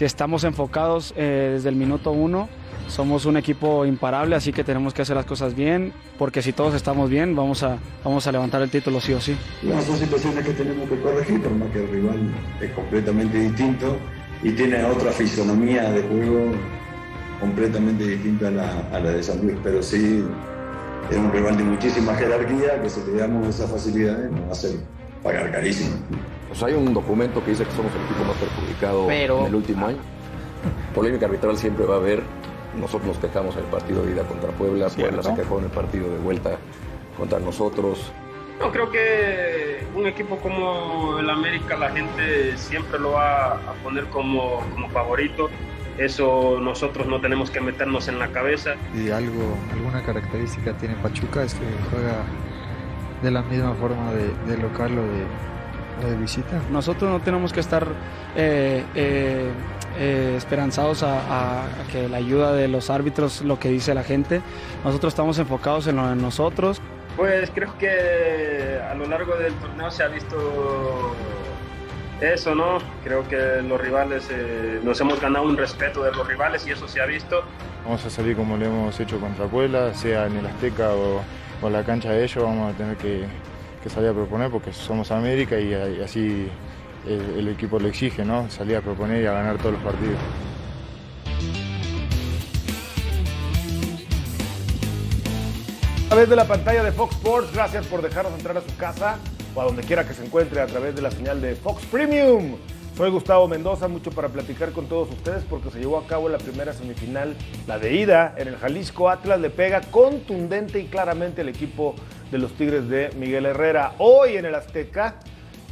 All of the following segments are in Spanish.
si estamos enfocados eh, desde el minuto uno, somos un equipo imparable, así que tenemos que hacer las cosas bien, porque si todos estamos bien, vamos a, vamos a levantar el título sí o sí. son situaciones que tenemos que corregir, por más que el rival es completamente distinto y tiene otra fisonomía de juego completamente distinta a la, a la de San Luis, pero sí es un rival de muchísima jerarquía, que si le damos esa facilidad nos va a hacer pagar carísimo. Pues hay un documento que dice que somos el equipo más perjudicado en el último año. Polémica arbitral siempre va a haber. Nosotros nos quejamos en el partido de ida contra Puebla, Puebla se quejó en el partido de vuelta contra nosotros. No, creo que un equipo como el América la gente siempre lo va a poner como, como favorito eso nosotros no tenemos que meternos en la cabeza. Y algo, alguna característica tiene Pachuca es que juega de la misma forma de, local o de, visita. Nosotros no tenemos que estar eh, eh, eh, esperanzados a, que la ayuda de los árbitros, lo que dice la gente. Nosotros estamos enfocados en lo de nosotros. Pues creo que a lo largo del torneo se ha visto eso, ¿no? Creo que los rivales, eh, nos hemos ganado un respeto de los rivales y eso se ha visto. Vamos a salir como lo hemos hecho contra Puebla, sea en el Azteca o, en la cancha de ellos, vamos a tener que, salir a proponer porque somos América y, así el, equipo lo exige, ¿no? Salir a proponer y a ganar todos los partidos. A través de la pantalla de Fox Sports, gracias por dejarnos entrar a su casa o a donde quiera que se encuentre a través de la señal de Fox Premium. Soy Gustavo Mendoza, mucho para platicar con todos ustedes porque se llevó a cabo la primera semifinal, la de ida, en el Jalisco. Atlas le pega contundente y claramente el equipo de los Tigres de Miguel Herrera. Hoy en el Azteca,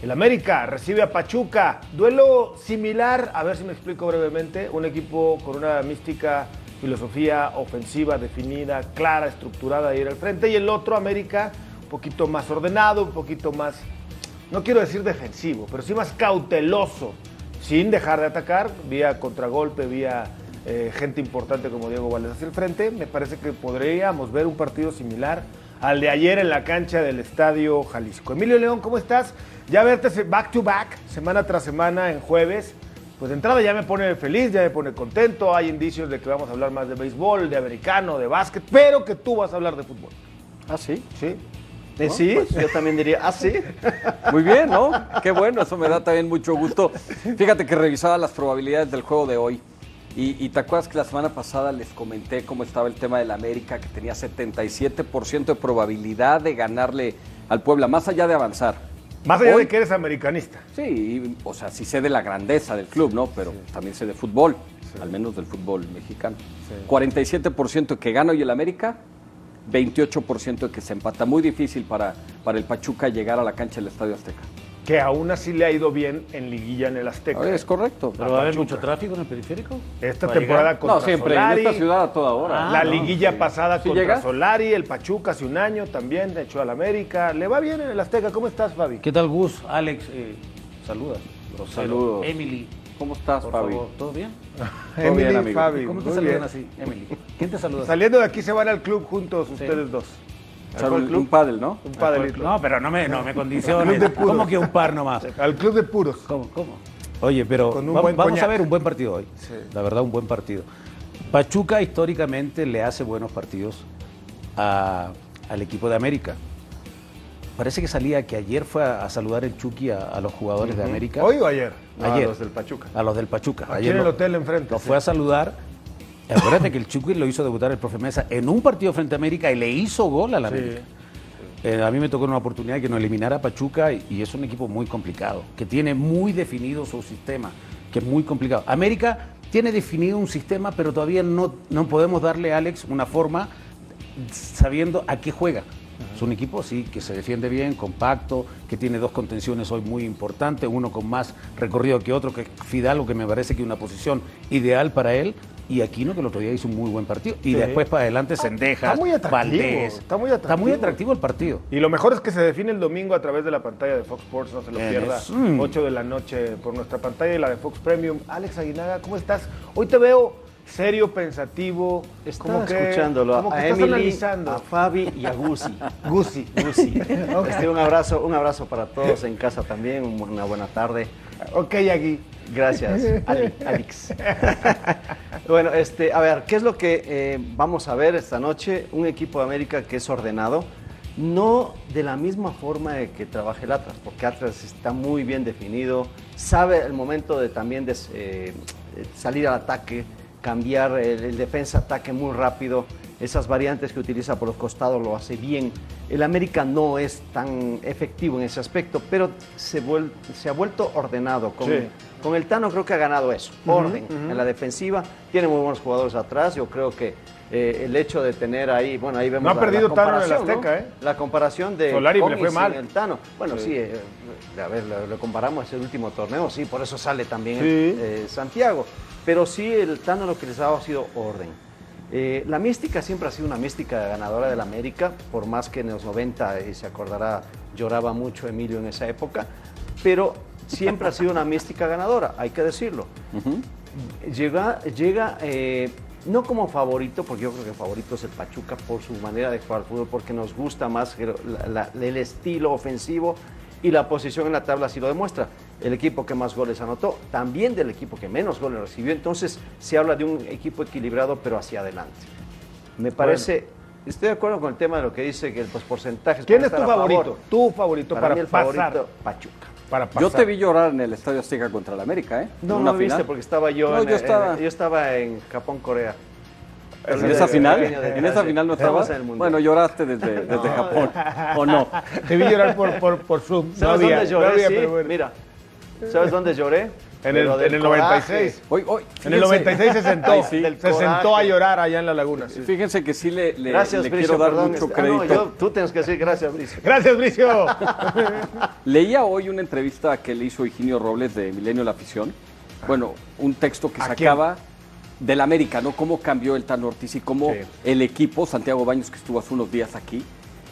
el América recibe a Pachuca. Duelo similar, a ver si me explico brevemente, un equipo con una mística, filosofía ofensiva definida, clara, estructurada de ir al frente y el otro América un poquito más ordenado, un poquito más, no quiero decir defensivo, pero sí más cauteloso, sin dejar de atacar, vía contragolpe, vía eh, gente importante como Diego Valdés hacia el frente. Me parece que podríamos ver un partido similar al de ayer en la cancha del Estadio Jalisco. Emilio León, ¿cómo estás? Ya verte back to back, semana tras semana en jueves. Pues de entrada ya me pone feliz, ya me pone contento. Hay indicios de que vamos a hablar más de béisbol, de americano, de básquet, pero que tú vas a hablar de fútbol. ¿Ah, sí? Sí. Eh, sí, pues yo también diría, ah, sí. Muy bien, ¿no? Qué bueno, eso me da también mucho gusto. Fíjate que revisaba las probabilidades del juego de hoy. Y, te acuerdas que la semana pasada les comenté cómo estaba el tema del América, que tenía 77% de probabilidad de ganarle al Puebla, más allá de avanzar. Más allá de que eres americanista. Sí, o sea, sí sé de la grandeza del club, ¿no? Pero también sé de fútbol, al menos del fútbol mexicano. 47% que gana hoy el América, 28% de que se empata. Muy difícil para, para el Pachuca llegar a la cancha del Estadio Azteca. Que aún así le ha ido bien en liguilla en el Azteca. es correcto. ¿Pero va a haber mucho tráfico en el periférico? Esta temporada contra No, siempre, en esta ciudad a toda hora. Ah, la liguilla pasada contra Solari, el Pachuca hace un año también, de hecho al América. Le va bien en el Azteca. ¿Cómo estás, Fabi? ¿Qué tal, Gus? Alex, eh, saluda. Saludos. Emily. ¿Cómo estás, Fabi? ¿Todo bien? Emily, Fabi. ¿Cómo te saludan así, Emily? ¿Quién te saluda? Saliendo de aquí se van al club juntos ustedes dos. Un pádel, ¿no? Un pádel. No, pero no me, no me condiciones. ¿Cómo que un par nomás? Al club de puros. ¿Cómo? ¿Cómo? Oye, pero vamos a ver un buen partido hoy. La verdad, un buen partido. Pachuca históricamente le hace buenos partidos al equipo de América. Parece que salía que ayer fue a, saludar el Chucky a, los jugadores de América. ¿Hoy o ayer? ayer. a los del Pachuca. A los del Pachuca. Aquí en el hotel enfrente. Lo fue a saludar Acuérdate que el Chucky lo hizo debutar el profe Mesa en un partido frente a América y le hizo gol a la América. Eh, a mí me tocó una oportunidad que nos eliminara a Pachuca y, es un equipo muy complicado, que tiene muy definido su sistema, que es muy complicado. América tiene definido un sistema, pero todavía no, no podemos darle a Alex una forma sabiendo a qué juega. Es un equipo, sí, que se defiende bien, compacto, que tiene dos contenciones hoy muy importantes, uno con más recorrido que otro, que es Fidalgo, que me parece que es una posición ideal para él, y Aquino, que el otro día hizo un muy buen partido. Y después para adelante Sendejas, está muy atractivo, Está muy atractivo. Está muy atractivo el partido. Y lo mejor es que se define el domingo a través de la pantalla de Fox Sports, no se lo pierda. 8 mm. de la noche por nuestra pantalla y la de Fox Premium. Alex Aguinaga, ¿cómo estás? Hoy te veo serio, pensativo. Estaba escuchándolo como a Emily, a Fabi y a Gusi. Gusi. Gusi. Este, un, abrazo, un abrazo para todos en casa también, una buena tarde. Ok, Agui. Gracias, Alex. bueno, este, a ver, ¿qué es lo que eh, vamos a ver esta noche? Un equipo de América que es ordenado, no de la misma forma de que trabaja el Atlas, porque Atlas está muy bien definido, sabe el momento de también de, eh, salir al ataque, cambiar el, defensa-ataque muy rápido, esas variantes que utiliza por los costados lo hace bien. El América no es tan efectivo en ese aspecto, pero se, se ha vuelto ordenado. Con, con, el Tano creo que ha ganado eso, orden en la defensiva, tiene muy buenos jugadores atrás, yo creo que eh, el hecho de tener ahí, bueno, ahí vemos no ha perdido Tano en el Azteca, ¿eh? La comparación de Solari le fue mal. el Tano. Bueno, sí, eh, a ver, lo, comparamos ese último torneo, sí, por eso sale también eh, Santiago. Pero sí, el Tano lo que les ha dado ha sido orden. Eh, la mística siempre ha sido una mística ganadora del América, por más que en los 90, y se acordará, lloraba mucho Emilio en esa época, pero siempre ha sido una mística ganadora, hay que decirlo. Llega, llega eh, no como favorito, porque yo creo que favorito es el Pachuca por su manera de jugar al fútbol, porque nos gusta más el estilo ofensivo y la posición en la tabla así lo demuestra. El equipo que más goles anotó, también del equipo que menos goles recibió. Entonces se habla de un equipo equilibrado, pero hacia adelante. Me parece, estoy de acuerdo con el tema de lo que dice que los porcentajes. ¿Quién es tu favorito? Tu favorito para, el favorito, Pachuca. Para Yo te vi llorar en el Estadio Azteca contra el América, ¿eh? No, no viste porque estaba yo, yo, estaba... yo estaba en Japón, Corea. ¿En esa final? ¿En esa final no estabas? Bueno, lloraste desde, desde Japón, ¿o no? Te vi llorar por, por, por Zoom. ¿Sabes dónde lloré? Mira, ¿sabes dónde lloré? En el, en el 96. Hoy, hoy, en el 96 se sentó. se sentó a llorar allá en la laguna. Fíjense que sí le, le, gracias, le quiero dar mucho este, ah, crédito. no, yo, tú tienes que decir gracias, Bricio. Gracias, Bricio. Leía hoy una entrevista que le hizo Higinio Robles de Milenio La Afición. Bueno, un texto que sacaba del América, ¿no? Cómo cambió el Tan Ortiz y cómo el equipo, Santiago Baños, que estuvo hace unos días aquí,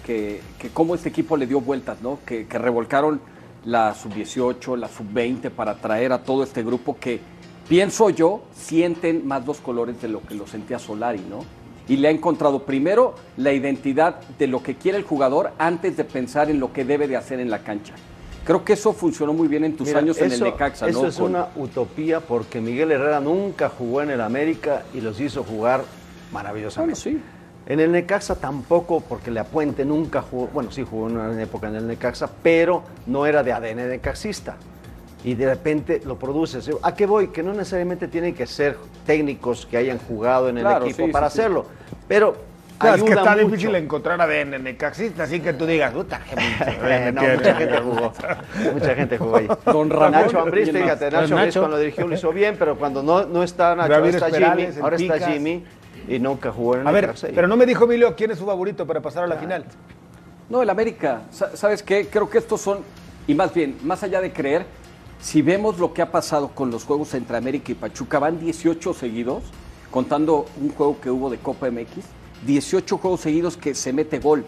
que, que cómo este equipo le dio vueltas, ¿no? Que, que revolcaron la sub-18, la sub-20 para traer a todo este grupo que, pienso yo, sienten más dos colores de lo que lo sentía Solari, ¿no? Y le ha encontrado primero la identidad de lo que quiere el jugador antes de pensar en lo que debe de hacer en la cancha. Creo que eso funcionó muy bien en tus años en el Necaxa, Eso es una utopía porque Miguel Herrera nunca jugó en el América y los hizo jugar maravillosamente. sí. En el Necaxa tampoco, porque Le Apuente nunca jugó, bueno, sí jugó en una época en el Necaxa, pero no era de ADN necaxista. Y de repente lo produces. ¿A qué voy? Que no necesariamente tienen que ser técnicos que hayan jugado en el equipo para hacerlo. Pero es que está difícil encontrar ADN necaxista, así que tú digas, puta, no, mucha gente jugó. Mucha gente jugó ahí. Con Ramón. Nacho Ambriz, fíjate, Nacho Ambriz cuando dirigió lo hizo bien, pero cuando no, no está Nacho, ahora está Jimmy, ahora está Jimmy y nunca jugó en A ver, pero no me dijo Emilio quién es su favorito para pasar a la final. No, el América. ¿Sabes qué? Creo que estos son, y más bien, más allá de creer, si vemos lo que ha pasado con los juegos entre América y Pachuca, van 18 seguidos, contando un juego que hubo de Copa MX, 18 juegos seguidos que se mete gol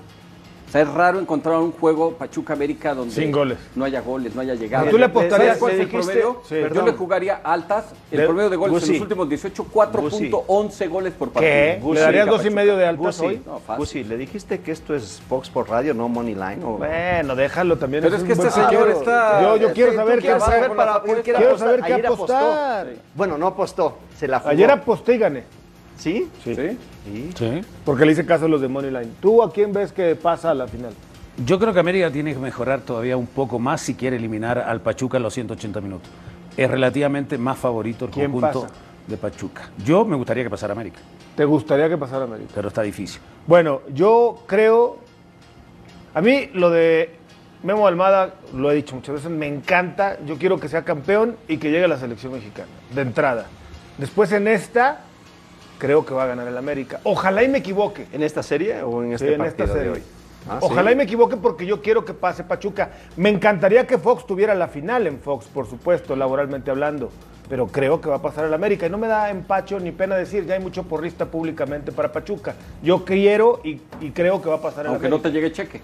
es raro encontrar un juego Pachuca América donde no haya goles, no haya llegado. ¿Tú le apostarías cuál es el promedio? Yo le jugaría altas. El promedio de goles en los últimos 18, 4.11 goles por partido. ¿Qué? ¿Le darías dos y medio de altas hoy? No, ¿le dijiste que esto es Fox por radio, no Money Line? Bueno, déjalo también. Pero es, que este señor está... Yo, yo quiero saber qué saber para, quiero saber qué apostar. Bueno, no apostó, se la jugó. Ayer aposté y gané. ¿Sí? Sí. ¿Sí? Porque le hice caso a los de Moneyline. ¿Tú a quién ves que pasa a la final? Yo creo que América tiene que mejorar todavía un poco más si quiere eliminar al Pachuca en los 180 minutos. Es relativamente más favorito el conjunto de Pachuca. Yo me gustaría que pasara América. ¿Te gustaría que pasara América? Pero está difícil. Bueno, yo creo. A mí lo de Memo Almada, lo he dicho muchas veces, me encanta. Yo quiero que sea campeón y que llegue a la selección mexicana, de entrada. Después en esta, creo que va a ganar el América. Ojalá y me equivoque. ¿En esta serie o en este partido de hoy? Ah, Ojalá y me equivoque porque yo quiero que pase Pachuca. Me encantaría que Fox tuviera la final en Fox, por supuesto, laboralmente hablando. Pero creo que va a pasar el América. Y no me da empacho ni pena decir, ya hay mucho porrista públicamente para Pachuca. Yo quiero y, creo que va a pasar el Aunque no te llegue cheque.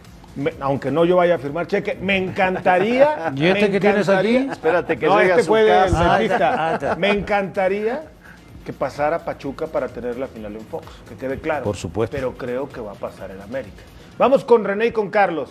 aunque no yo vaya a firmar cheque, me encantaría. ¿Y este que tienes aquí? Espérate que no, este puede ah, Me encantaría que pasara Pachuca para tener la final en Fox, que quede claro. Por supuesto. Pero creo que va a pasar el América. Vamos con René y con Carlos.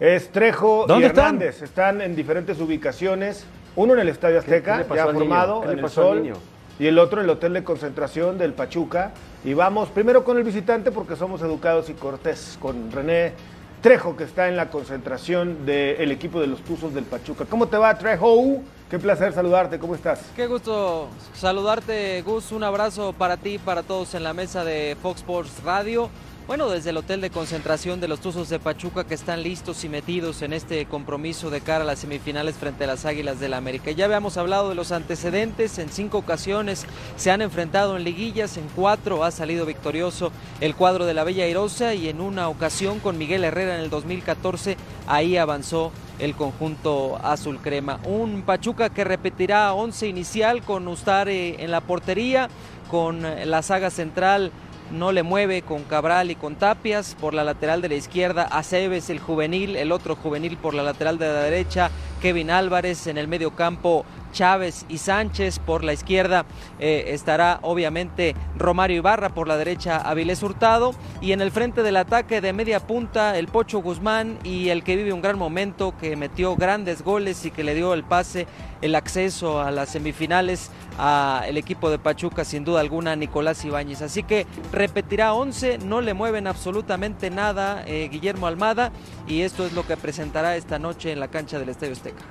Estrejo ¿Dónde y Hernández están? en diferentes ubicaciones. Uno en el Estadio Azteca, ya formado en el sol, y el otro en el hotel de concentración del Pachuca. Y vamos primero con el visitante porque somos educados y cortés, con René Trejo, que está en la concentración del equipo de los Tuzos del Pachuca. ¿Cómo te va, Trejo? Qué placer saludarte, ¿cómo estás? Qué gusto saludarte, Gus. Un abrazo para ti, para todos en la mesa de Fox Sports Radio. Bueno, desde el hotel de concentración de los Tuzos de Pachuca que están listos y metidos en este compromiso de cara a las semifinales frente a las Águilas del la América. Ya habíamos hablado de los antecedentes, en cinco ocasiones se han enfrentado en liguillas, en cuatro ha salido victorioso el cuadro de la Bella Airosa y en una ocasión con Miguel Herrera en el 2014 ahí avanzó el conjunto azul crema. Un Pachuca que repetirá 11 inicial con Ustare en la portería, con la saga central no le mueve con Cabral y con Tapias, por la lateral de la izquierda, Aceves el juvenil, el otro juvenil por la lateral de la derecha, Kevin Álvarez. En el medio campo, Chávez y Sánchez. Por la izquierda eh, estará obviamente Romario Ibarra. Por la derecha Avilés Hurtado. Y en el frente del ataque de media punta el Pocho Guzmán y el que vive un gran momento que metió grandes goles y que le dio el pase el acceso a las semifinales al equipo de Pachuca sin duda alguna Nicolás Ibáñez. Así que repetirá 11 no le mueven absolutamente nada eh, Guillermo Almada. Y esto es lo que presentará esta noche en la cancha del Estadio Azteca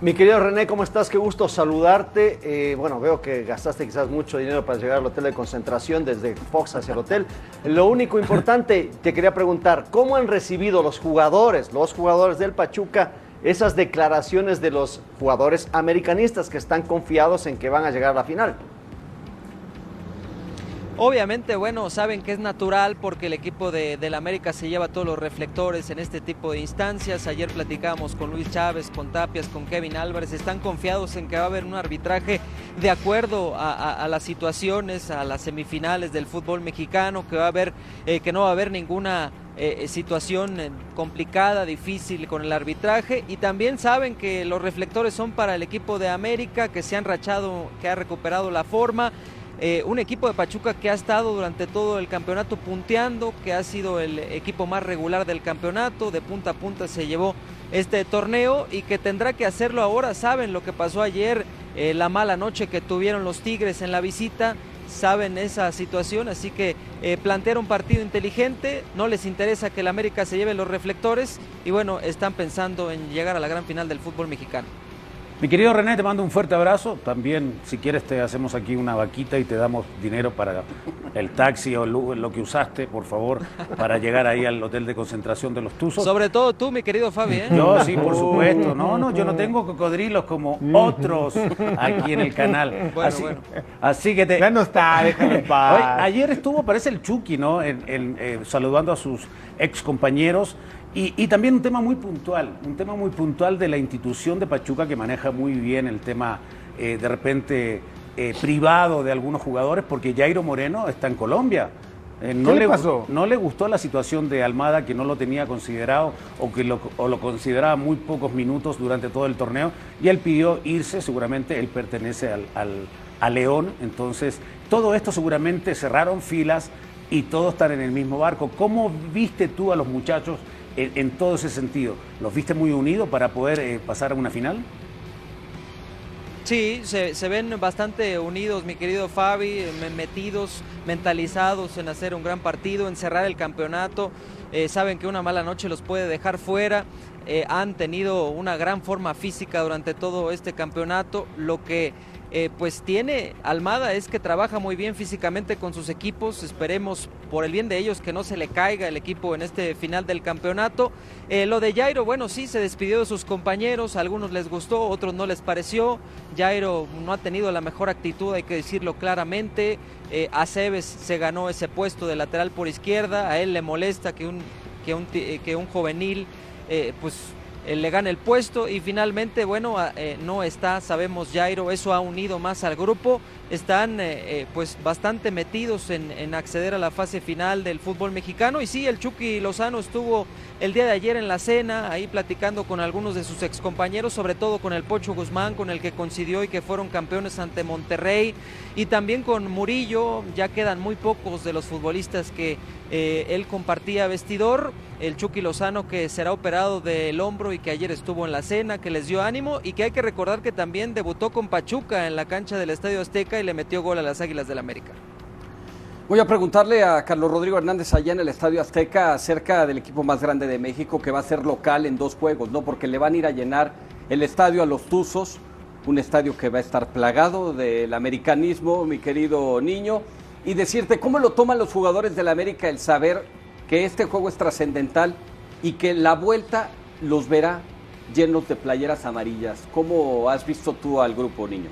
mi querido René, ¿cómo estás? Qué gusto saludarte. Eh, bueno, veo que gastaste quizás mucho dinero para llegar al hotel de concentración desde Fox hacia el hotel. Lo único importante, te quería preguntar, ¿cómo han recibido los jugadores, los jugadores del Pachuca, esas declaraciones de los jugadores americanistas que están confiados en que van a llegar a la final? Obviamente, bueno, saben que es natural porque el equipo de, la América se lleva todos los reflectores en este tipo de instancias. Ayer platicamos con Luis Chávez, con Tapias, con Kevin Álvarez. Están confiados en que va a haber un arbitraje de acuerdo a, las situaciones, a las semifinales del fútbol mexicano, que va a haber, eh, que no va a haber ninguna eh, situación eh, complicada, difícil con el arbitraje y también saben que los reflectores son para el equipo de América, que se han rachado, que ha recuperado la forma eh, un equipo de Pachuca que ha estado durante todo el campeonato punteando, que ha sido el equipo más regular del campeonato, de punta a punta se llevó este torneo y que tendrá que hacerlo ahora. Saben lo que pasó ayer, eh, la mala noche que tuvieron los Tigres en la visita, saben esa situación, así que eh, plantear un partido inteligente, no les interesa que el América se lleve los reflectores y bueno, están pensando en llegar a la gran final del fútbol mexicano. Mi querido René, te mando un fuerte abrazo. También, si quieres, te hacemos aquí una vaquita y te damos dinero para el taxi o lo que usaste, por favor, para llegar ahí al hotel de concentración de los Tuzos. Sobre todo tú, mi querido Fabi. ¿eh? Yo, sí, por supuesto. No, no, yo no tengo cocodrilos como otros aquí en el canal. así, así que te. Ya no está, déjame ayer estuvo, parece el Chucky, ¿no? Eh, saludando a sus ex compañeros. Y, también un tema muy puntual, un tema muy puntual de la institución de Pachuca que maneja muy bien el tema eh, de repente eh, privado de algunos jugadores, porque Jairo Moreno está en Colombia. Eh, no le, pasó? No le gustó la situación de Almada, que no lo tenía considerado o que lo, o lo consideraba muy pocos minutos durante todo el torneo, y él pidió irse, seguramente él pertenece al, al, a León, entonces todo esto seguramente cerraron filas y todos están en el mismo barco. ¿Cómo viste tú a los muchachos? En, todo ese sentido. ¿Los viste muy unidos para poder eh, pasar a una final? Sí, se, ven bastante unidos, mi querido Fabi, metidos, mentalizados en hacer un gran partido, en cerrar el campeonato. Eh, saben que una mala noche los puede dejar fuera. Eh, han tenido una gran forma física durante todo este campeonato, lo que eh, pues tiene Almada es que trabaja muy bien físicamente con sus equipos. Esperemos por el bien de ellos que no se le caiga el equipo en este final del campeonato. Eh, lo de Jairo, bueno, sí, se despidió de sus compañeros, a algunos les gustó, otros no les pareció. Jairo no ha tenido la mejor actitud, hay que decirlo claramente. Eh, Aceves se ganó ese puesto de lateral por izquierda, a él le molesta que un, que un, que un juvenil pues eh, le gana el puesto y finalmente, bueno, eh, no está, sabemos Jairo, eso ha unido más al grupo, están eh, pues bastante metidos en, acceder a la fase final del fútbol mexicano. Y sí, el Chucky Lozano estuvo el día de ayer en la cena, ahí platicando con algunos de sus excompañeros, sobre todo con el Pocho Guzmán, con el que coincidió y que fueron campeones ante Monterrey, y también con Murillo, ya quedan muy pocos de los futbolistas que él compartía vestidor, el Chucky Lozano que será operado del hombro y que ayer estuvo en la cena, que les dio ánimo y que hay que recordar que también debutó con Pachuca en la cancha del Estadio Azteca y le metió gol a las Águilas del América. Voy a preguntarle a Carlos Rodrigo Hernández allá en el Estadio Azteca acerca del equipo más grande de México que va a ser local en dos juegos, ¿no? Porque le van a ir a llenar el estadio a los Tuzos, un estadio que va a estar plagado del americanismo, mi querido niño, y decirte cómo lo toman los jugadores del América el saber que este juego es trascendental y que la vuelta los verá llenos de playeras amarillas. ¿Cómo has visto tú al grupo, niño?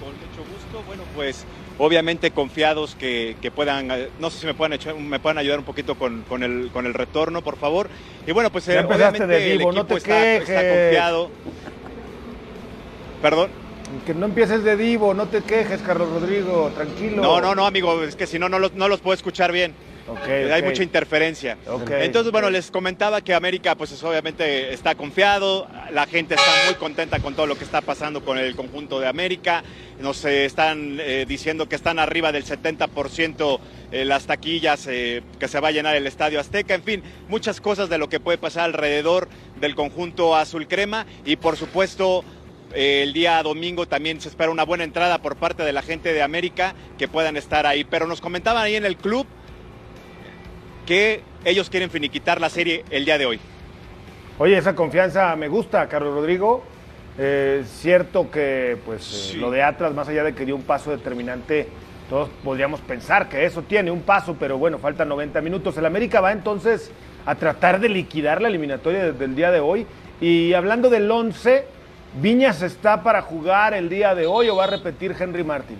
Con mucho gusto, bueno, pues obviamente confiados que, puedan, no sé si me puedan, me puedan ayudar un poquito con, el, con el retorno, por favor. Y bueno, pues eh, obviamente de el equipo no te está, está confiado. Perdón. Que no empieces de divo, no te quejes, Carlos Rodrigo, tranquilo. No, no, no, amigo, es que si no, no los, no los puedo escuchar bien. Hay mucha interferencia. Entonces, bueno, les comentaba que América, pues obviamente está confiado, la gente está muy contenta con todo lo que está pasando con el conjunto de América. Nos eh, están eh, diciendo que están arriba del 70% eh, las taquillas, que se va a llenar el Estadio Azteca. En fin, muchas cosas de lo que puede pasar alrededor del conjunto azul crema y, por supuesto, el día domingo también se espera una buena entrada por parte de la gente de América que puedan estar ahí. Pero nos comentaban ahí en el club que ellos quieren finiquitar la serie el día de hoy. Oye, esa confianza me gusta, Carlos Rodrigo. Eh, cierto que pues eh, lo de Atlas, más allá de que dio un paso determinante, todos podríamos pensar que eso tiene un paso, pero bueno, faltan 90 minutos. El América va entonces a tratar de liquidar la eliminatoria del día de hoy. Y hablando del 11, ¿Viñas está para jugar el día de hoy o va a repetir Henry Martin?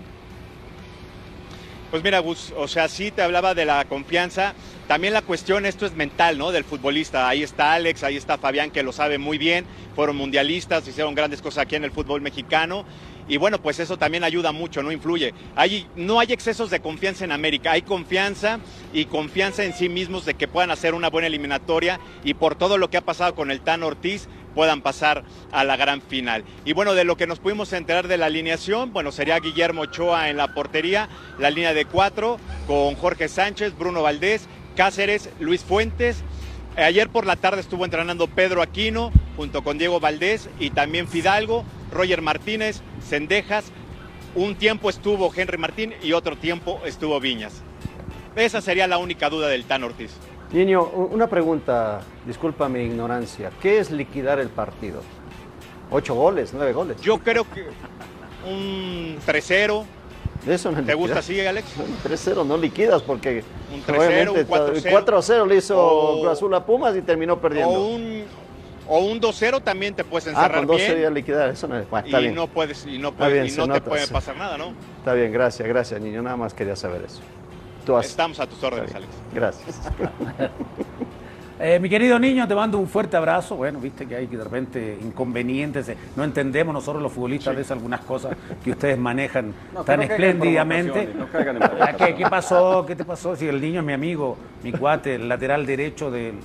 Pues mira, Gus, o sea, sí te hablaba de la confianza. También la cuestión, esto es mental, ¿no? Del futbolista. Ahí está Alex, ahí está Fabián, que lo sabe muy bien. Fueron mundialistas, hicieron grandes cosas aquí en el fútbol mexicano. Y bueno, pues eso también ayuda mucho, no influye. Hay, no hay excesos de confianza en América, hay confianza y confianza en sí mismos de que puedan hacer una buena eliminatoria y por todo lo que ha pasado con el Tan Ortiz, puedan pasar a la gran final. Y bueno, de lo que nos pudimos enterar de la alineación, bueno, sería Guillermo Ochoa en la portería, la línea de cuatro, con Jorge Sánchez, Bruno Valdés, Cáceres, Luis Fuentes. Ayer por la tarde estuvo entrenando Pedro Aquino junto con Diego Valdés y también Fidalgo, Roger Martínez, Cendejas. Un tiempo estuvo Henry Martín y otro tiempo estuvo Viñas. Esa sería la única duda del Tan Ortiz. Niño, una pregunta, disculpa mi ignorancia. ¿Qué es liquidar el partido? ¿Ocho goles, nueve goles? Yo creo que un 3-0. Eso no ¿Te gusta así, Alex? 3-0 no liquidas porque un 3-0, un 4-0 le hizo Cruz Azul a Pumas y terminó perdiendo. O un, o un 2-0 también te puedes encerrar ah, con 2 sería liquidar, eso no es. está y no puedes y no, puedes, y no te puede pasar nada, ¿no? Está bien, gracias, gracias, niño. Nada más quería saber eso. Estamos a tus órdenes, Alex. Gracias. Eh, mi querido niño, te mando un fuerte abrazo. Bueno, viste que hay de repente inconvenientes. No entendemos nosotros los futbolistas de algunas cosas que ustedes manejan tan espléndidamente. ¿Qué, ¿Qué, pasó? ¿Qué te pasó? Si el niño es mi amigo, mi cuate, el lateral derecho del,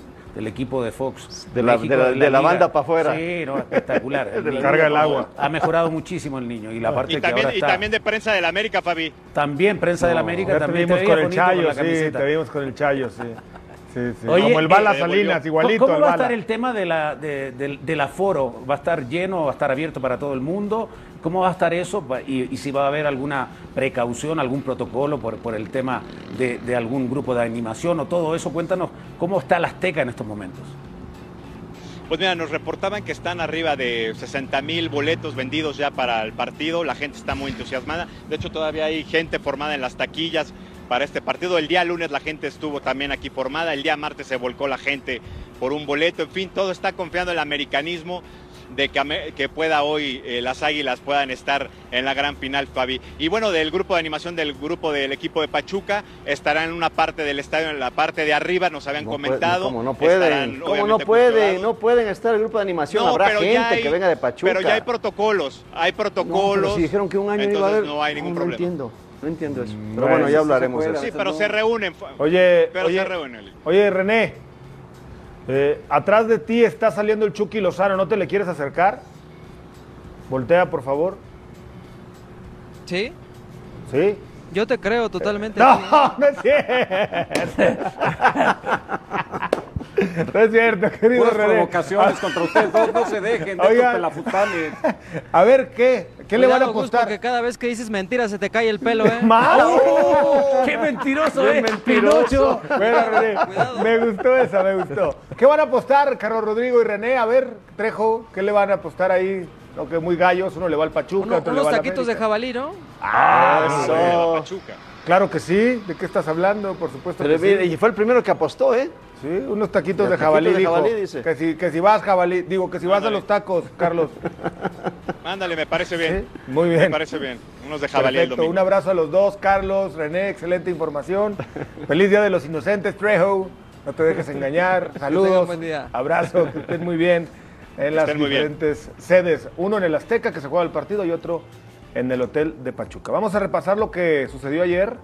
equipo de Fox. De la, de la, banda para afuera. Sí, no, espectacular. carga el agua. Ha mejorado muchísimo el niño. Y la parte también, que y también de prensa del América, Fabi. También prensa del América. También te, vimos con el Chayo, sí, te vimos con el Chayo, sí. Como el Bala eh, Salinas, igualito. ¿Cómo va a estar el tema de la, del aforo? ¿Va a estar lleno, va a estar abierto para todo el mundo? ¿Cómo va a estar eso? Y, si va a haber alguna precaución, algún protocolo por, por el tema de, algún grupo de animación o todo eso. Cuéntanos cómo está la Azteca en estos momentos. Pues mira, nos reportaban que están arriba de 60 mil boletos vendidos ya para el partido. La gente está muy entusiasmada. De hecho, todavía hay gente formada en las taquillas para este partido. El día lunes la gente estuvo también aquí formada, el día martes se volcó la gente por un boleto, en fin, todo está confiando en el americanismo de que, que pueda hoy eh, las Águilas puedan estar en la gran final, Fabi. Y bueno, del grupo de animación del grupo del equipo de Pachuca estarán en una parte del estadio, en la parte de arriba, nos habían comentado. ¿Cómo no pueden? ¿Cómo no pueden? No pueden estar el grupo de animación. Habrá gente que venga de Pachuca. Pero ya hay protocolos, hay protocolos. si dijeron que un año iba a haber, no hay ningún problema. entiendo. No entiendo eso. Mm, pero bueno, ya hablaremos de eso. Sí, pero se reúnen. Oye, oye, oye René, eh, atrás de ti está saliendo el Chucky Lozano, ¿no te le quieres acercar? Voltea, por favor. ¿Sí? ¿Sí? Yo te creo totalmente. No, no es cierto. No es cierto, querido Puras René. provocaciones contra ustedes dos, no se dejen de pelafutanes. A ver, ¿qué? ¿Qué le van a Cuidado, Gus, apostar? porque cada vez que dices mentiras se te cae el pelo, ¿eh? ¡Más! ¡Qué mentiroso, eh! mentiroso. Bueno, René, me gustó esa, me gustó. ¿Qué van a apostar, Carlos Rodrigo y René? A ver, Trejo, ¿qué le van a apostar ahí? Lo que es muy gallos, uno le va al Pachuca, Uno- otro le unos va al taquitos de jabalí, ¿no? Ah, Eso. eso. Pachuca. Claro que sí. ¿De qué estás hablando? Por supuesto Pero que mire, sí. y fue el primero que apostó, ¿eh? Sí, unos taquitos De de jabalí, taquitos de dijo. jabalí, dice. Que si, que si vas jabalí, digo, que si vas a los tacos, Carlos. Mándale, me parece bien. Sí, muy bien. Me parece bien. Unos de jabalí el Perfecto, domingo. un abrazo a los dos, Carlos, René, excelente información. Feliz Día de los Inocentes, Trejo. No te dejes engañar. Saludos. buen día. Abrazo, que estén muy bien en las diferentes sedes. Uno en el Azteca, que se juega el partido, y otro en el Hotel de Pachuca. Vamos a repasar lo que sucedió ayer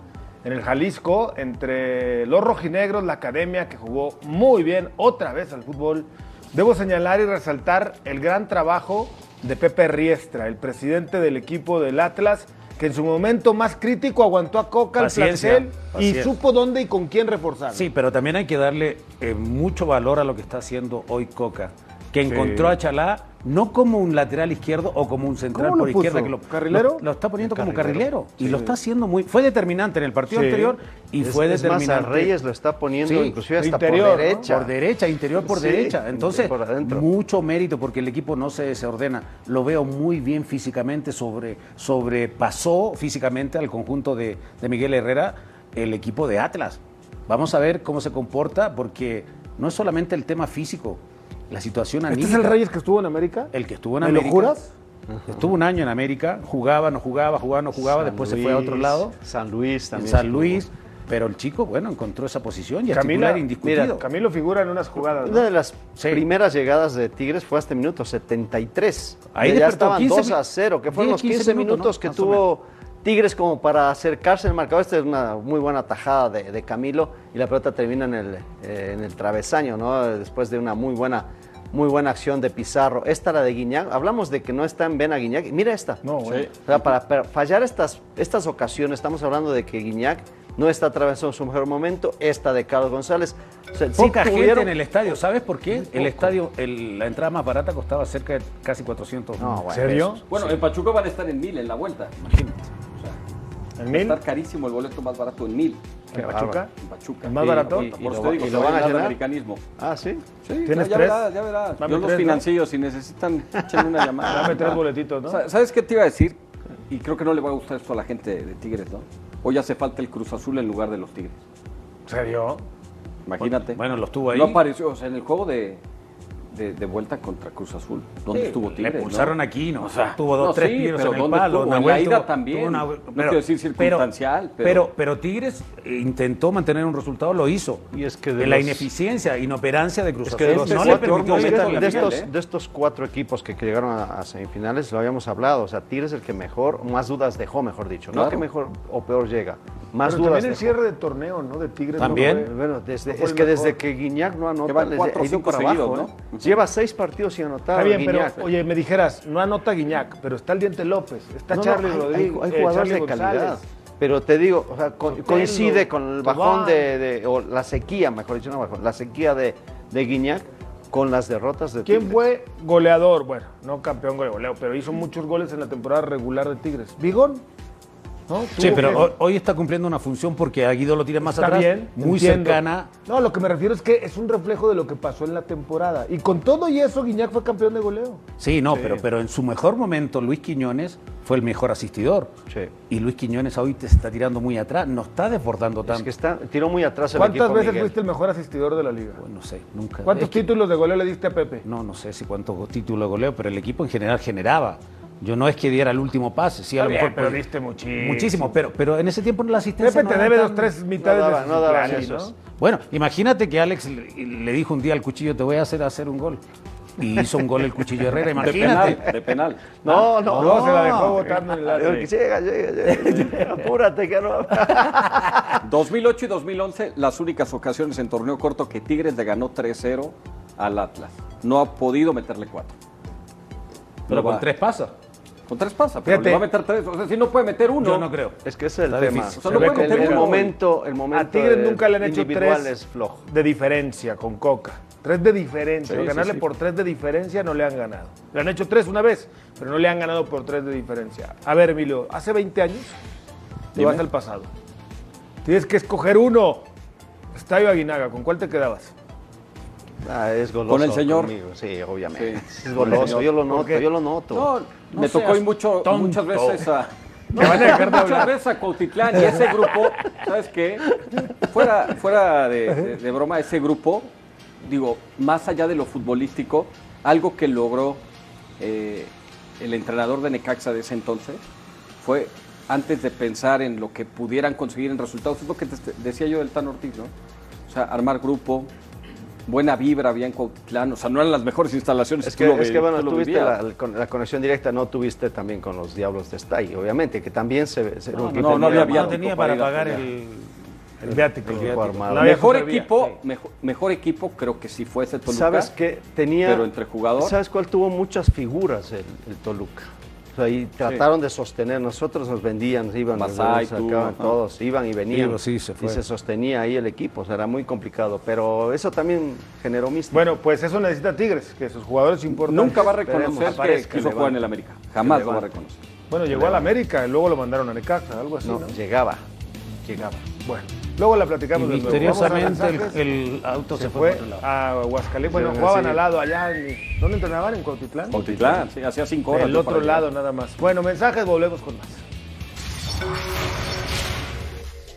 en el Jalisco entre los rojinegros, la academia, que jugó muy bien otra vez al fútbol. Debo señalar y resaltar el gran trabajo de Pepe Riestra, el presidente del equipo del Atlas, que en su momento más crítico aguantó a Coca al Paciencia, plantel y paciencia. supo dónde y con quién reforzar. Sí, pero también hay que darle eh, mucho valor a lo que está haciendo hoy Coca, que encontró a Chalá no como un lateral izquierdo o como un central ¿Cómo lo por izquierda que lo, ¿Carrilero? Lo, lo está poniendo como Carrilero. carrilero y lo está haciendo muy fue determinante en el partido Sí. anterior y Es- fue es más, a determinante. Reyes lo está poniendo Sí, inclusive hasta interior, por ¿no? derecha. Por derecha, interior por Sí, derecha. Entonces, por mucho mérito porque el equipo no se desordena. Lo veo muy bien físicamente, sobre, sobrepasó físicamente al conjunto de, de Miguel Herrera el equipo de Atlas. Vamos a ver cómo se comporta porque no es solamente el tema físico, la situación ¿Este anímica. es el Reyes que estuvo en América? El que estuvo en ¿Me lo América. juras? Estuvo un año en América, jugaba, no jugaba, jugaba, no jugaba, San después se fue a otro lado. San Luis En también. San. Luis, pero el chico, bueno, encontró esa posición y es Camila, titular indiscutido. mira, Camilo figura en unas jugadas. ¿no? Una de las Sí. primeras llegadas de Tigres fue hasta el minuto 73. Ahí ya estaban 15 2 a 0, que fueron 10, los 15, 15 minutos, que Más o tuvo Tigres como para acercarse al marcador. Esta es una muy buena tajada de, de Camilo y la pelota termina en el, eh, en el travesaño, ¿no? Después de una muy buena, muy buena acción de Pizarro. Esta la de Guiñac. Hablamos de que no está en Ben a Guiñac. Mira esta. No, güey. O sea, para, para fallar estas, estas ocasiones, estamos hablando de que Guiñac no está atravesando su mejor momento, esta de Carlos González. O sea, sí Poca gente en el estadio, ¿sabes por qué? El estadio, el- la entrada más barata costaba cerca de casi 400 No, bueno. ¿Serio? pesos. Bueno, en Pachuca van a estar en mil en la vuelta. Imagínate. ¿En Va a estar carísimo el boleto más barato en mil. ¿En Pachuca? En Pachuca. ¿El más Sí, barato? Y, y ¿Y por lo digo, y se lo va van a llenar llenar? americanismo. Ah, sí. Sí, ¿Tienes ya, tres? verás, ya verás. Yo los financio, si necesitan, échenme una llamada. Dame tres boletitos, ¿no? Sa- ¿Sabes qué te iba a decir? Y creo que no le va a gustar esto a la gente de Tigres, ¿no? Hoy hace falta el Cruz Azul en lugar de los Tigres. ¿Serio? Imagínate. Bueno, lo estuvo ahí. No apareció, o sea, en el juego de, de, de vuelta contra Cruz Azul. ¿Dónde Sí, estuvo Tigres? Le no? pulsaron aquí, ¿no? O sea, tuvo dos, no, tres sí, tiros pero en el ¿dónde palo. estuvo? En la ida tuvo- también. tuvo una- No quiero decir circunstancial, pero- pero, pero Tigres eh, intentó mantener un resultado, lo hizo. Y es que de la los- ineficiencia, inoperancia de Cruz Es Azul. que de, los no cuatro- le permitió de estos- ¿eh? de estos cuatro equipos que, que llegaron a, a semifinales, lo habíamos hablado. O sea, Tigres el que mejor, más dudas dejó, mejor dicho. No Claro. que mejor o peor llega. Más Pero dudas también el cierre de torneo, ¿no? De Tigres. También. no Bueno, desde, no es que mejor. desde que Guiñac no anota, Llevan les- cuatro cinco para abajo, ¿no? Lleva seis partidos sin anotar. Está bien, pero oye, me dijeras, no anota Guiñac, pero está el Diente López, está Charlie hay- Rodríguez, Hay, hay eh, jugadores de calidad. Pero te digo, o sea, co- Sotelo, coincide con el bajón de, de- o la sequía, mejor dicho, no bajón, la sequía de, de Guiñac con las derrotas de ¿Quién Tigres. fue goleador? Bueno, no campeón de goleo, pero hizo muchos goles en la temporada regular de Tigres. ¿Vigón? ¿No? Sí, pero que- hoy, está cumpliendo una función porque a Guido lo tira más Está atrás, bien, muy entiendo. cercana. No, lo que me refiero es que es un reflejo de lo que pasó en la temporada. Y con todo y eso, Guiñac fue campeón de goleo. Sí, no, Pero, pero en su mejor momento Luis Quiñones fue el mejor asistidor. Sí. Y Luis Quiñones hoy te está tirando muy atrás, no está desbordando Es tanto. que está, tiró muy atrás el ¿Cuántas equipo veces Miguel. fuiste el mejor asistidor de la liga? Pues no sé, nunca. ¿Cuántos es que- títulos de goleo le diste a Pepe? No, no sé si cuántos títulos de goleo, pero el equipo en general generaba. Yo no es que diera el último pase, sí, a lo bien, mejor. pero pues, diste muchísimo. Muchísimo, pero, pero en ese tiempo la asistencia. Pepe no te debe tan- dos, tres mitades daba- de no daba planes, ¿no? Bueno, imagínate que Alex le, le dijo un día al cuchillo, te voy a hacer hacer un gol. Y hizo un gol el cuchillo Herrera, De imagínate. penal, de penal. No, no, No, se la dejó botando en el área. Llega, llega, llega. Apúrate, que no. 2008 y 2011, las únicas ocasiones en torneo corto que Tigres le ganó 3-0 al Atlas. No ha podido meterle 4. Pero con tres pasa. Con tres pasa, pero le va a meter tres. O sea, si no puede meter uno. Yo no creo. Es que ese es el tema. O sea, no puede meter el, uno. momento, el momento A Tigres de- nunca le han hecho individual tres es flojo. de diferencia con Coca. Tres de diferencia. Sí, sí, Ganarle sí. por tres de diferencia no le han ganado. Le han hecho tres una vez, pero no le han ganado por tres de diferencia. A ver, Emilio, hace 20 años te vas al pasado. Tienes que escoger uno. Estadio Aguinaga, ¿con cuál te quedabas? Ah, es goloso. Con el señor. conmigo, Sí, obviamente. Sí. Es goloso, yo lo ¿Por noto, qué? yo lo noto. No, No me tocó ir mucho, tonto. muchas veces a. Me van a dejar de muchas veces a Cuautitlán y ese grupo, ¿sabes qué? Fuera, fuera de, de- de broma, ese grupo, digo, más allá de lo futbolístico, algo que logró eh, el entrenador de Necaxa de ese entonces fue, antes de pensar en lo que pudieran conseguir en resultados, es lo que te decía yo del Tan Ortiz, ¿no? O sea, armar grupo, buena vibra había en Cuautitlán, o sea, no eran las mejores instalaciones. Es tú que, lo es ve- que bueno, tú lo tuviste vivías. la, la conexión directa, no tuviste también con los Diablos de Stay, obviamente, que también se... se No, no, no había No tenía para pagar el, El viático. El equipo armado. No había mejor equipo, mejor, mejor equipo creo que sí fue ese Toluca. ¿Sabes qué? Tenía... Pero entre jugador. ¿Sabes cuál tuvo muchas figuras el, el Toluca? Y trataron de sostener, nosotros nos vendían, iban, Masai, nos tú, sacaban todos, iban y venían. Digo, sí, se fue. Y se sostenía ahí el equipo, o sea, era muy complicado, pero eso también generó mística. Bueno, pues eso necesita Tigres, que sus jugadores importantes. Nunca va a reconocer que quiso que jugar en levante. el América. Jamás Que lo va a reconocer. Bueno, llegó al América y luego lo mandaron a Necaxa, algo así, ¿no? no, llegaba, llegaba. Bueno, luego la Y platicamos de nuevo. Misteriosamente el, el auto se, se fue, a Aguascalientes. Bueno, Sí, jugaban sí. al lado allá. En, ¿Dónde entrenaban? ¿En Cuautitlán? Cuautitlán, sí, hacía cinco horas. Del yo otro lado nada más. Bueno, mensajes, volvemos con más.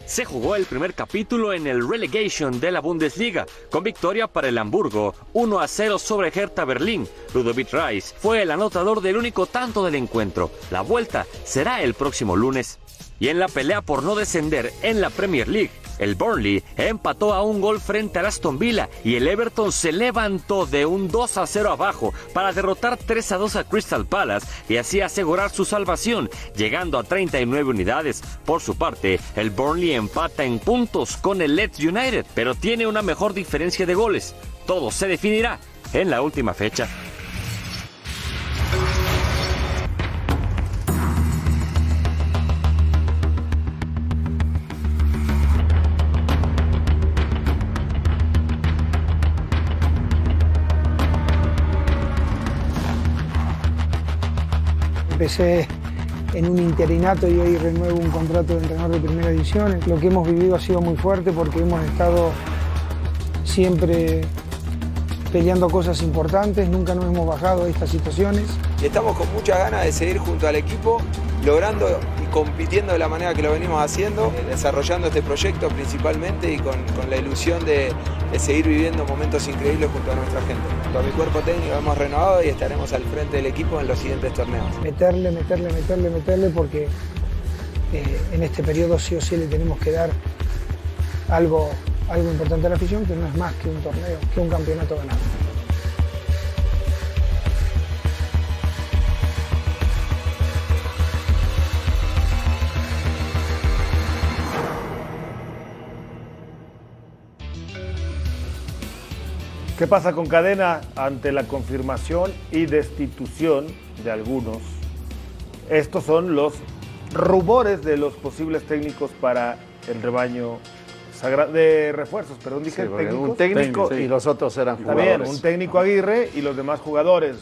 Se jugó el primer capítulo en el relegation de la Bundesliga, con victoria para el Hamburgo, 1 a 0 sobre Hertha Berlín. Ludovic Rice fue el anotador del único tanto del encuentro. La vuelta será el próximo lunes. Y en la pelea por no descender en la Premier League, el Burnley empató a un gol frente al Aston Villa y el Everton se levantó de un 2 a 0 abajo para derrotar 3 a 2 a Crystal Palace y así asegurar su salvación, llegando a 39 unidades. Por su parte, el Burnley empata en puntos con el Leeds United, pero tiene una mejor diferencia de goles. Todo se definirá en la última fecha. Empecé en un interinato y hoy renuevo un contrato de entrenador de primera división. Lo que hemos vivido ha sido muy fuerte porque hemos estado siempre peleando cosas importantes, nunca nos hemos bajado de estas situaciones. y estamos con muchas ganas de seguir junto al equipo, logrando y compitiendo de la manera que lo venimos haciendo, eh, desarrollando este proyecto principalmente y con, con la ilusión de, de seguir viviendo momentos increíbles junto a nuestra gente. Con mi cuerpo técnico hemos renovado y estaremos al frente del equipo en los siguientes torneos. Meterle, meterle, meterle, meterle porque eh, en este periodo sí o sí le tenemos que dar algo, algo importante a la afición que no es más que un torneo, que un campeonato ganado. ¿Qué pasa con Cadena ante la confirmación y destitución de algunos? Estos son los rumores de los posibles técnicos para el rebaño de refuerzos, perdón, dije Sí, porque técnicos. un técnico Sí. y los otros eran Está jugadores. bien, un técnico Aguirre y los demás jugadores.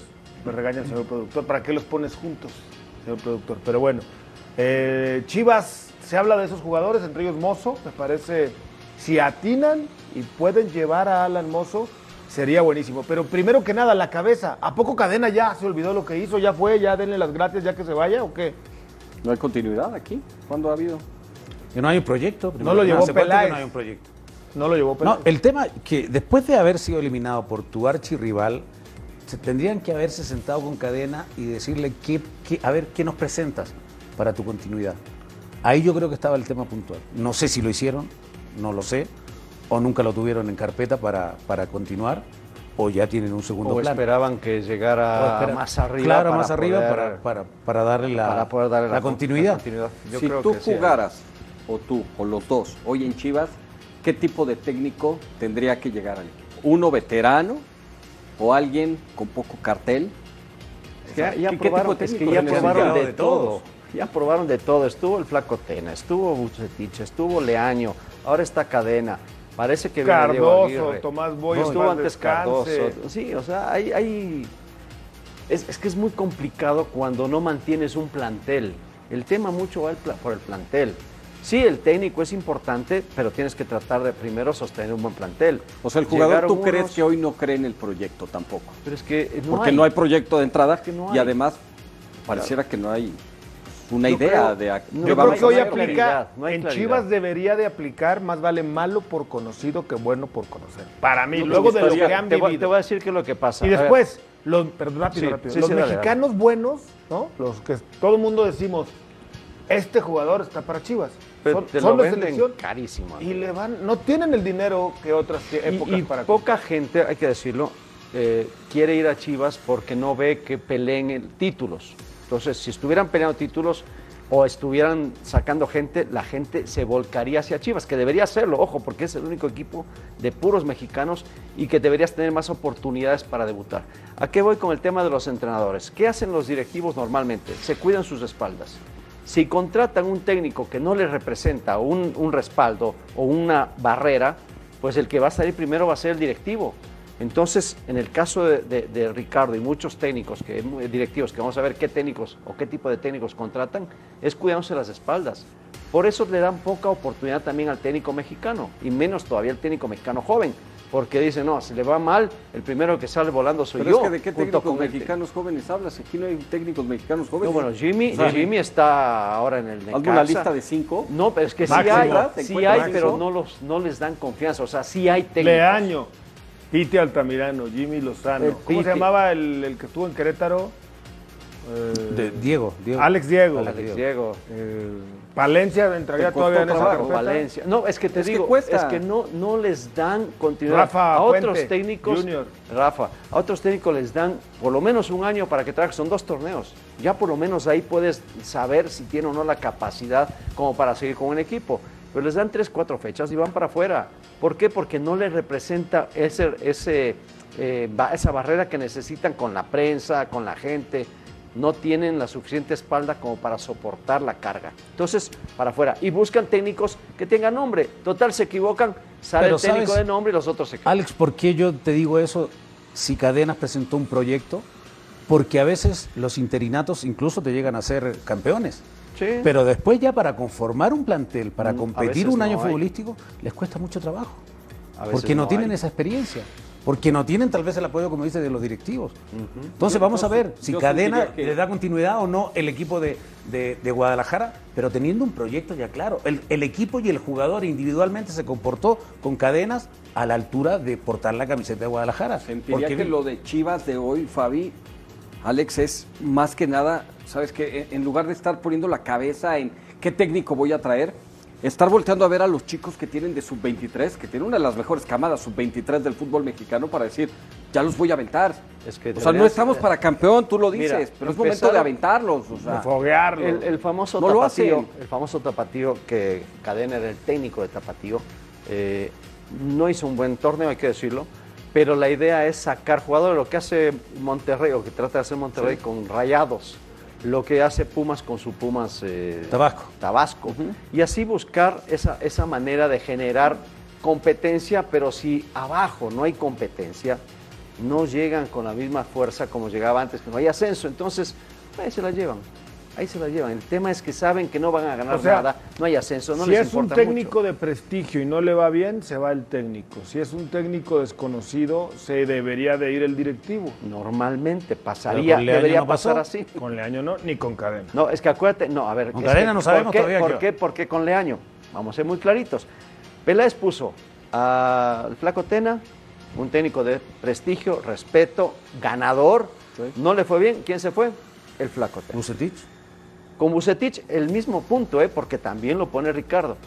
Me regaña el señor productor. ¿Para qué los pones juntos, señor productor? Pero bueno, eh, Chivas, se habla de esos jugadores, entre ellos Mozo, me parece, si atinan y pueden llevar a Alan Mozo, sería buenísimo. Pero primero que nada, la cabeza. ¿A poco Cadena ya se olvidó lo que hizo? ¿Ya fue? ¿Ya denle las gracias ya que se vaya o qué? ¿No hay continuidad aquí? ¿Cuándo ha habido? Que no hay un proyecto. No lo llevó ¿Hace cuánto que Peláez. No hay un proyecto. No lo llevó No, Peláez. el tema que después de haber sido eliminado por tu archirrival, se tendrían que haberse sentado con cadena y decirle qué, qué- a ver qué nos presentas para tu continuidad. Ahí yo creo que estaba el tema puntual. No sé si lo hicieron, no lo sé, o nunca lo tuvieron en carpeta para, para continuar, o ya tienen un segundo O plan. esperaban que llegara más arriba. Claro, para más arriba poder- para, para, para darle la, para poder darle la continuidad. Yo si creo tú que sí. O tú, o los dos, hoy en Chivas, ¿qué tipo de técnico tendría que llegar al equipo? ¿Uno veterano o alguien con poco cartel? Ya, ya probaron, es que ya probaron de, todo. Ya probaron de todo. Estuvo el Flaco Tena, estuvo Bucetich, estuvo Leaño, ahora está Cadena. Parece que Cardoso, Tomás Boy, estuvo antes Cardoso. Sí, o sea, hay, hay... Es, es, que es muy complicado cuando no mantienes un plantel. El tema mucho va por el plantel. Sí, el técnico es importante, pero tienes que tratar de primero sostener un buen plantel. O sea, el jugador, ¿tú crees que hoy no cree en el proyecto tampoco? Pero es que no Porque no hay proyecto de entrada y además pareciera que no hay una idea de Yo creo que hoy aplica, en Chivas debería de aplicar más vale malo por conocido que bueno por conocer. Para mí, luego de lo que han vivido. te voy a decir qué es lo que pasa. Y después, los, perdón, rápido, rápido. los mexicanos buenos, ¿no? Los que todo el mundo decimos, este jugador está para Chivas. Son, te lo carísimo. Y le van, no tienen el dinero que otras épocas y, para poca gente, hay que decirlo, eh, quiere ir a Chivas porque no ve que peleen títulos. Entonces, si estuvieran peleando títulos o estuvieran sacando gente, la gente se volcaría hacia Chivas, que debería hacerlo, ojo, porque es el único equipo de puros mexicanos y que deberías tener más oportunidades para debutar. ¿A qué voy con el tema de los entrenadores? ¿Qué hacen los directivos normalmente? Se cuidan sus espaldas. Si contratan un técnico que no les representa un, un respaldo o una barrera, pues el que va a salir primero va a ser el directivo. Entonces, en el caso de, Ricardo y muchos técnicos, que, directivos, que vamos a ver qué técnicos o qué tipo de técnicos contratan, es cuidándose las espaldas. Por eso le dan poca oportunidad también al técnico mexicano, y menos todavía al técnico mexicano joven, porque dice, no, si le va mal, el primero que sale volando soy Pero yo. Es que ¿De qué técnicos mexicanos jóvenes hablas? Aquí no hay técnicos mexicanos jóvenes. No, bueno, Jimmy, Jimmy está ahora en el ¿Alguna lista de cinco? No, pero es que sí hay, sí hay pero no, los, no les dan confianza. O sea, sí hay técnicos. Leaño. Pite Altamirano, Jimmy Lozano. ¿Cómo se llamaba el, que estuvo en Querétaro? Eh, Diego, Alex Diego. Alex Diego. Eh, Valencia entraría todavía en esa Valencia. No, es que te digo, es que no, no les dan continuidad. Rafa, a otros técnicos, Junior. Rafa, a otros técnicos les dan por lo menos un año para que trabajen. Son dos torneos. Ya por lo menos ahí puedes saber si tiene o no la capacidad como para seguir con un equipo pero les dan tres, cuatro fechas y van para afuera. ¿Por qué? Porque no les representa ese, ese, eh, esa barrera que necesitan con la prensa, con la gente. No tienen la suficiente espalda como para soportar la carga. Entonces, para afuera. Y buscan técnicos que tengan nombre. Total, se equivocan, sale el técnico de nombre y los otros se quedan. Alex, ¿por qué yo te digo eso? Si Cadenas presentó un proyecto, porque a veces los interinatos incluso te llegan a ser campeones. Pero después ya para conformar un plantel, para mm, competir un año futbolístico, les cuesta mucho trabajo. Porque no, tienen esa experiencia. Porque no tienen tal vez el apoyo, como dice, de los directivos. Entonces vamos a ver si Cadena le da continuidad o no el equipo de, Guadalajara, pero teniendo un proyecto ya claro. El, equipo y el jugador individualmente se comportó con cadenas a la altura de portar la camiseta de Guadalajara. Sentiría porque... que lo de Chivas de hoy, Fabi, Alex, es más que nada ¿sabes qué? En lugar de estar poniendo la cabeza en qué técnico voy a traer, estar volteando a ver a los chicos que tienen de sub-23, que tienen una de las mejores camadas sub-23 del fútbol mexicano para decir, ya los voy a aventar. Es que o sea, no estamos para campeón, tú lo dices, pero es momento de aventarlos. O sea, de El, famoso tapatío, el famoso tapatío que Cadena era el técnico de tapatío, eh, no hizo un buen torneo, hay que decirlo, pero la idea es sacar jugadores, lo que hace Monterrey, o que trata de hacer Monterrey con rayados lo que hace Pumas con su Pumas eh, Tabasco. Tabasco. Y así buscar esa, esa manera de generar competencia, pero si abajo no hay competencia, no llegan con la misma fuerza como llegaba antes, que no hay ascenso. Entonces, ahí se la llevan. Ahí se la llevan. El tema es que saben que no van a ganar nada, no hay ascenso, no si es un técnico de prestigio y no le va bien, se va el técnico. Si es un técnico desconocido, se debería de ir el directivo. Normalmente pasaría, debería pasar así. Con Leaño no, ni con Cadena. No, es que acuérdate, no, a ver. Con Cadena no sabemos ¿por qué, todavía. ¿Por qué? Porque con Leaño, vamos a ser muy claritos. Peláez puso al Flaco Tena, un técnico de prestigio, respeto, ganador. No le fue bien, ¿quién se fue? El Flaco Tena. Con Bucetich el mismo punto, ¿eh? porque también lo pone Ricardo.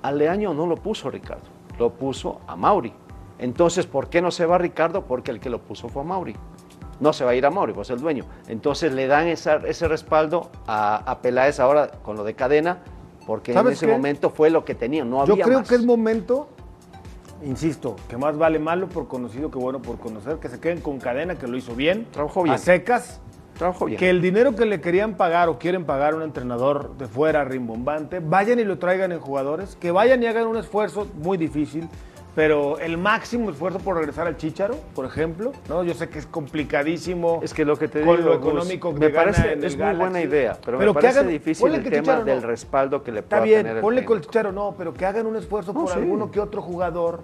A Leaño no lo puso Ricardo, lo puso a Mauri. Entonces, ¿por qué no se va Ricardo? Porque el que lo puso fue a Mauri. No se va a ir a Mauri, pues el dueño. Entonces le dan ese respaldo a, a, Peláez ahora con lo de cadena, porque en ese momento fue lo que tenía, no había Yo creo que es momento, insisto, que más vale malo por conocido que bueno por conocer, que se queden con cadena, que lo hizo bien, trabajó bien. a secas, Trabajó bien. Que el dinero que le querían pagar o quieren pagar a un entrenador de fuera rimbombante, vayan y lo traigan en jugadores, que vayan y hagan un esfuerzo muy difícil, pero el máximo esfuerzo por regresar al Chicharo, por ejemplo, ¿no? Yo sé que es complicadísimo. Es que lo que te con digo, lo económico que me gana parece en el es muy buena idea, pero, Pero me parece hagan- difícil el tema no. del respaldo que le Está pueda bien, tener el ponle con el. Chicharo, no, pero que hagan un esfuerzo No, por sí. alguno que otro jugador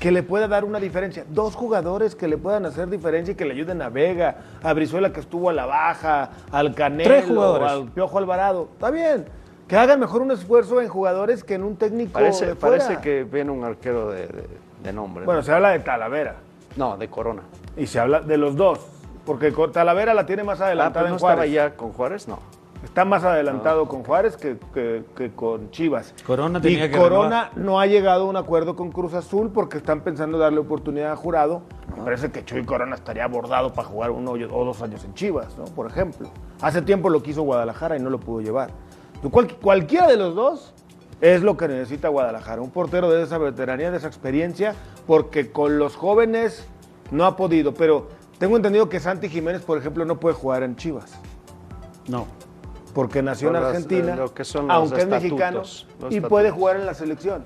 que le pueda dar una diferencia. Dos jugadores que le puedan hacer diferencia y que le ayuden a Vega, a Brizuela que estuvo a la baja, al Canelo, Tres jugadores. al Piojo Alvarado. Está bien. Que hagan mejor un esfuerzo en jugadores que en un técnico Parece, de fuera. parece que viene un arquero de, de- de nombre. ¿no? Bueno, se habla de Talavera. No, de Corona. Y se habla de los dos. Porque Talavera la tiene más Ah, adelantada pero no en Juárez. estaba ya con Juárez, no. Está más adelantado con Juárez que, que- que con Chivas. Corona y tenía que Corona no ha llegado a un acuerdo con Cruz Azul porque están pensando darle oportunidad a Jurado. Me parece que Chuy Corona estaría abordado para jugar uno o dos años en Chivas, ¿no? Por ejemplo. Hace tiempo lo quiso Guadalajara y no lo pudo llevar. Cual- cualquiera de los dos es lo que necesita Guadalajara. Un portero de esa veteranía, de esa experiencia, porque con los jóvenes no ha podido. Pero tengo entendido que Santi Jiménez, por ejemplo, no puede jugar en Chivas. No. Porque nació en las- Argentina, lo que son aunque es mexicano, y estatutos. puede jugar en la selección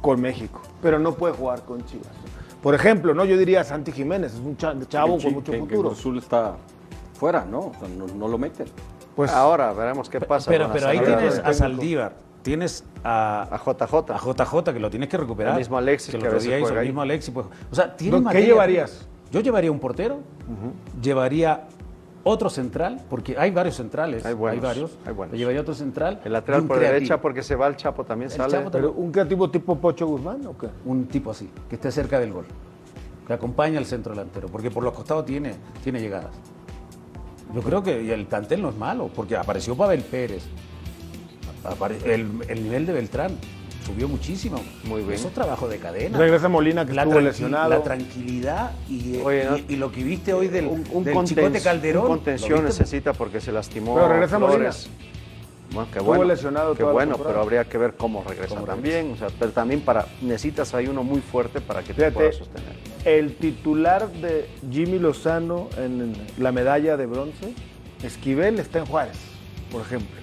con México, pero no puede jugar con Chivas. Por ejemplo, no, yo diría Santi Jiménez, es un cha- chavo Que con mucho que- que futuro. Cruz Azul está fuera, ¿no? O sea, no, no lo meten. Pues ahora veremos qué pasa. Pero, con pero ahí tienes a Saldívar, tienes a, a JJ. A JJ que lo tienes que recuperar. El mismo Alexis que, que día hizo el mismo Alexis. pues, o sea, tiene ¿Qué materia llevarías? Yo llevaría un portero, llevaría otro central, porque hay varios centrales, Hay hay, buenos, varios. hay buenos. Yo llevaría otro central. El lateral por creativo. derecha porque se va el Chapo también El sale. Chapo Pero un creativo tipo Pocho Guzmán o qué? Un tipo así, que esté cerca del gol, que acompañe al centro delantero, porque por los costados tiene, tiene llegadas. Yo creo que el plantel no es malo, porque apareció Pavel Pérez, apare- el, el nivel de Beltrán subió muchísimo. Muy bien. Eso es trabajo de cadena. Regresa Molina que la, estuvo tranqui- lesionado. la tranquilidad y, Oye, ¿no? y- y lo que viste hoy del, un, un del conten- Chicote Calderón. un ¿lo contención necesita porque se lastimó. Pero regresa Flores. Bueno, qué Estuvo bueno. lesionado qué bueno, pero habría que ver cómo regresa Cómo también. O sea, pero también para necesitas ahí uno muy fuerte para que te pueda sostener. el titular de Jimmy Lozano en la medalla de bronce, Esquivel, está en Juárez, por ejemplo.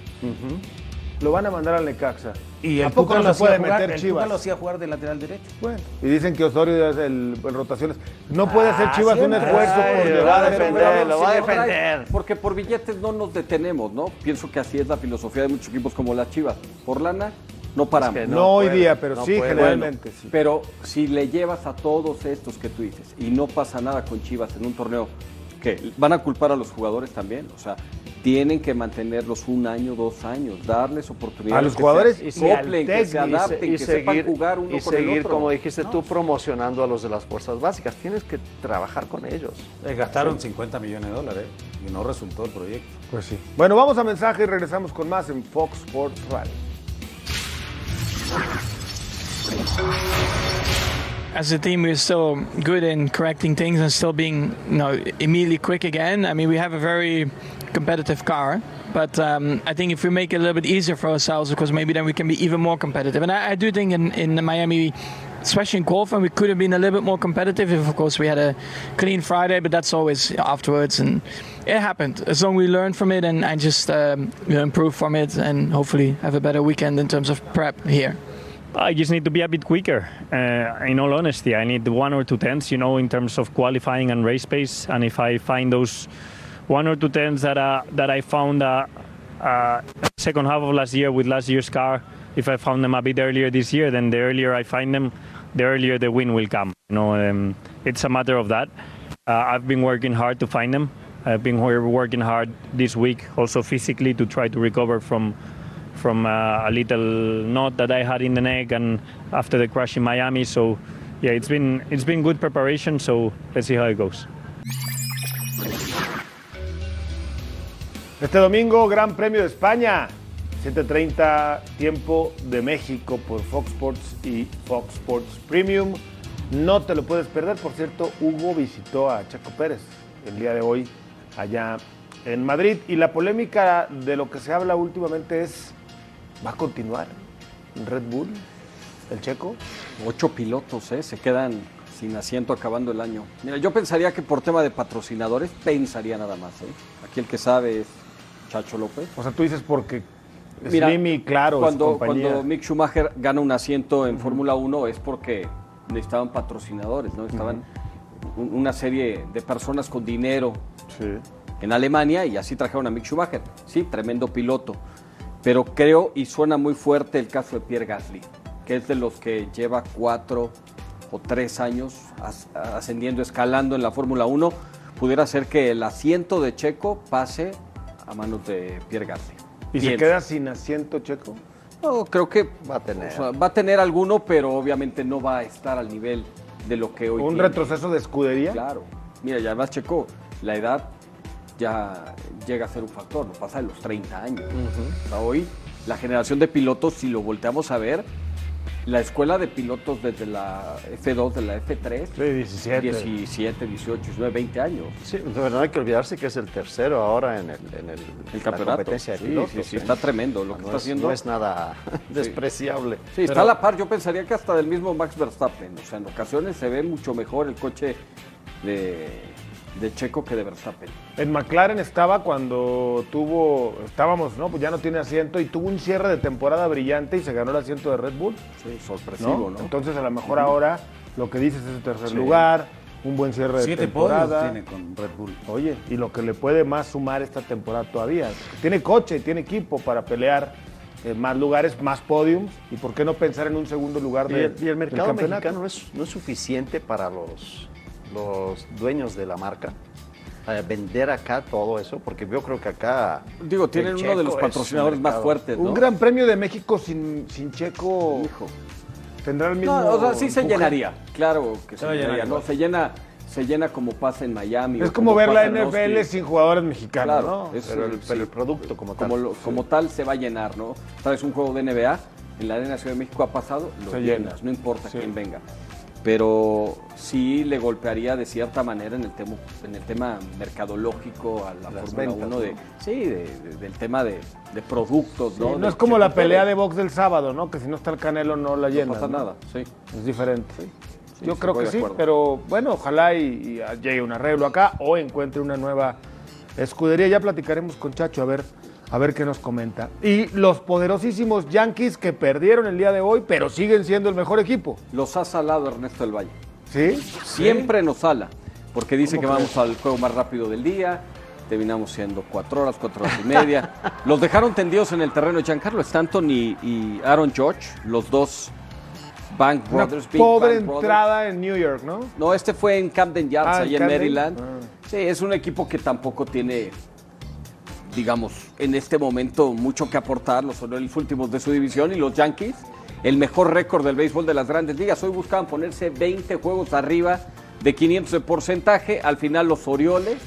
Lo van a mandar al Necaxa. Y el ¿A poco Tuca no lo se puede jugar- meter el Chivas? Tuca lo hacía jugar de lateral derecho. Bueno, y dicen que Osorio es el, el rotaciones. No puede hacer Chivas un siempre. esfuerzo Ay, por lo llegar va a un defender, lo va a defender. Porque por billetes no nos detenemos, ¿no? Pienso que así es la filosofía de muchos equipos como las Chivas. Por lana, no paramos. que No, hoy puede, día, pero no sí, puede. generalmente sí. Pero si le llevas a todos estos que tú dices y no pasa nada con Chivas en un torneo, ¿qué? ¿Van a culpar a los jugadores también? O sea, tienen que mantenerlos un año, dos años, darles oportunidades. A los que jugadores se y que se técnico. adapten, y que sepan seguir, jugar uno y con el seguir otro. como dijiste tú, promocionando a los de las fuerzas básicas. Tienes que trabajar con ellos. Eh, gastaron 50 millones de dólares y no resultó el proyecto. Pues sí. Bueno, vamos a mensaje y regresamos con más en Fox Sports Radio. as a team, we're still good in correcting things and still being, you know, immediately quick again. I mean, we have a very competitive car, but um, I think if we make it a little bit easier for ourselves, because maybe then we can be even more competitive. And I, I do think in, in Miami, especially in qualifying, we could have been a little bit more competitive if, of course, we had a clean Friday. But that's always afterwards, and it happened. As long as we learn from it and I just um, you know, improve from it, and hopefully have a better weekend in terms of prep here. I just need to be a bit quicker. Uh, in all honesty, I need one or two tenths, you know, in terms of qualifying and race pace. And if I find those one or two tenths that uh, that I found uh, uh, second half of last year with last year's car, if I found them a bit earlier this year, then the earlier I find them, the earlier the win will come. You know, um, it's a matter of that. Uh, I've been working hard to find them. I've been working hard this week, also physically, to try to recover from from uh, a little knot that I had in the neck and after the crash in Miami. So yeah, it's been it's been good preparation. So let's see how it goes. Este domingo, Gran Premio de España. 7.30 tiempo de México por Fox Sports y Fox Sports Premium. No te lo puedes perder. Por cierto, Hugo visitó a Checo Pérez el día de hoy allá en Madrid. Y la polémica de lo que se habla últimamente es, ¿va a continuar Red Bull el Checo? Ocho pilotos, ¿eh? Se quedan sin asiento acabando el año. Mira, yo pensaría que por tema de patrocinadores, pensaría nada más, ¿eh? Aquí el que sabe es Chacho López. O sea, tú dices porque Slim claro, cuando, cuando Mick Schumacher gana un asiento en Fórmula 1 es porque necesitaban patrocinadores, ¿no? Estaban una serie de personas con dinero en Alemania y así trajeron a Mick Schumacher. Sí, tremendo piloto. Pero creo, y suena muy fuerte el caso de Pierre Gasly, que es de los que lleva cuatro o tres años ascendiendo, escalando en la Fórmula 1, pudiera ser que el asiento de Checo pase a manos de Pierre Gasly. ¿Y se queda sin asiento Checo? No, creo que va a tener. va a tener alguno, pero obviamente no va a estar al nivel de lo que hoy ¿Un retroceso de escudería? Claro. Mira, ya además Checo, la edad ya llega a ser un factor, no pasa de los 30 años. hoy la generación de pilotos, si lo volteamos a ver, la escuela de pilotos desde la F2, de la F3, sí, 17. 17, 18, 19, 20 años. Sí, de verdad hay que olvidarse que es el tercero ahora en el, en el, el campeonato. competencia de pilotos. Sí, sí, está tremendo lo que está haciendo. No es nada despreciable. Sí, está a la par, yo pensaría que hasta del mismo Max Verstappen. O sea, en ocasiones se ve mucho mejor el coche de de Checo que de Verstappen. En McLaren estaba cuando tuvo, estábamos, ¿no? Pues ya no tiene asiento y tuvo un cierre de temporada brillante y se ganó el asiento de Red Bull. Sí, sorpresivo, ¿no? Entonces a lo mejor ahora lo que dices es el tercer lugar, un buen cierre de temporada. tiene con Red Bull. Oye, y lo que le puede más sumar esta temporada todavía. Tiene coche, tiene equipo para pelear eh, más lugares, más podiums, y por qué no pensar en un segundo lugar de, y el, mercado mexicano no es, no es suficiente para los los dueños de la marca vender acá todo eso, porque yo creo que acá... Digo, tienen uno de los patrocinadores más fuertes, Un gran premio de México sin, sin Checo... Hijo. Tendrá el mismo... No, o sea, sí se llenaría, claro que se, llenaría, ¿no? Se llena se llena como pasa en Miami. Es como, ver la NFL sin jugadores mexicanos, ¿no? pero, el, producto como tal. Como, tal se va a llenar, ¿no? Sabes, un juego de NBA, en la Arena Ciudad de México ha pasado, lo llenas, no importa quién venga pero sí le golpearía de cierta manera en el tema, en el tema mercadológico a la Fórmula 1 de, sí, del tema de, productos, ¿no? no es como la pelea de box del sábado, ¿no? Que si no está el Canelo no la llena. No pasa nada, sí. Es diferente. Yo creo que sí, pero bueno, ojalá y, y llegue un arreglo acá o encuentre una nueva escudería. Ya platicaremos con Chacho a ver a ver qué nos comenta. Y los poderosísimos Yankees que perdieron el día de hoy, pero siguen siendo el mejor equipo. Los ha salado Ernesto del Valle. ¿Sí? Siempre nos sala, porque dice que vamos al juego más rápido del día. Terminamos siendo cuatro horas, cuatro horas y media. los dejaron tendidos en el terreno de Giancarlo Stanton y, y Aaron George, los dos Bank Brothers. Una pobre entrada en New York, ¿no? No, este fue en Camden Yards, ah, allá en Maryland. Ah. Sí, es un equipo que tampoco tiene digamos, en este momento mucho que aportar, los los últimos de su división y los Yankees, el mejor récord del béisbol de las grandes ligas. Hoy buscaban ponerse 20 juegos arriba de 500 de porcentaje. Al final los Orioles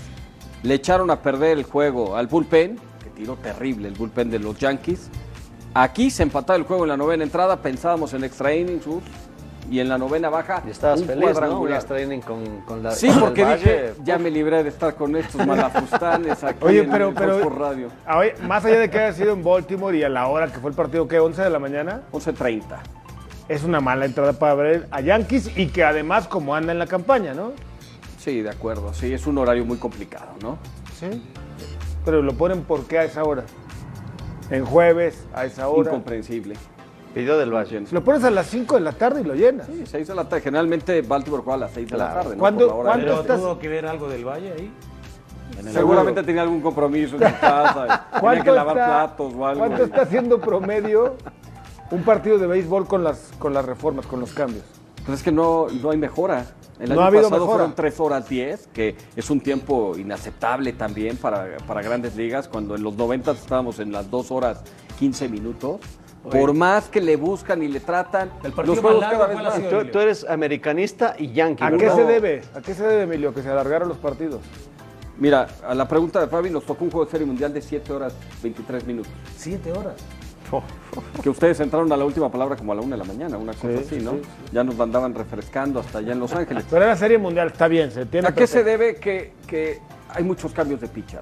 le echaron a perder el juego al bullpen, que tiró terrible el bullpen de los Yankees. Aquí se empataba el juego en la novena entrada, pensábamos en extra innings, y en la novena baja. Y estabas feliz, ¿no? training con, con la. Sí, porque dije, ya me libré de estar con estos malafustanes aquí Oye, pero, pero, radio. más allá de que haya sido en Baltimore y a la hora que fue el partido, ¿qué? ¿11 de la mañana? 11.30. Es una mala entrada para ver a Yankees y que además como anda en la campaña, ¿no? Sí, de acuerdo. Sí, es un horario muy complicado, ¿no? Sí. Pero lo ponen por qué a esa hora. En jueves, a esa hora. Incomprensible. Pidió del Valle. Lo pones a las 5 de la tarde y lo llenas. Sí, 6 de la tarde. Generalmente Baltimore juega a las 6 de la tarde. ¿Cuándo, ¿no? ¿cuándo estás... tuvo que ver algo del Valle ahí? Seguramente tenía algún compromiso en su casa. tenía que lavar platos o algo. ¿Cuánto está haciendo promedio un partido de béisbol con las, con las reformas, con los cambios? Pues es que no, no hay mejora. El año pasado fueron 3 horas 10, que es un tiempo inaceptable también para, para grandes ligas, cuando en los 90 estábamos en las 2 horas 15 minutos. Por más que le buscan y le tratan, los juegos cada vez más. Tú, eres americanista y yankee. ¿A qué se debe? ¿A qué se debe, Emilio, que se alargaron los partidos? Mira, a la pregunta de Fabi, nos tocó un juego de serie mundial de 7 horas 23 minutos. ¿7 horas? Que ustedes entraron a la última palabra como a la una de la mañana, una cosa así, ¿no? Ya nos mandaban refrescando hasta allá en Los Ángeles. Pero era serie mundial, está bien, se tiene. ¿A qué se debe que, que hay muchos cambios de pitcher?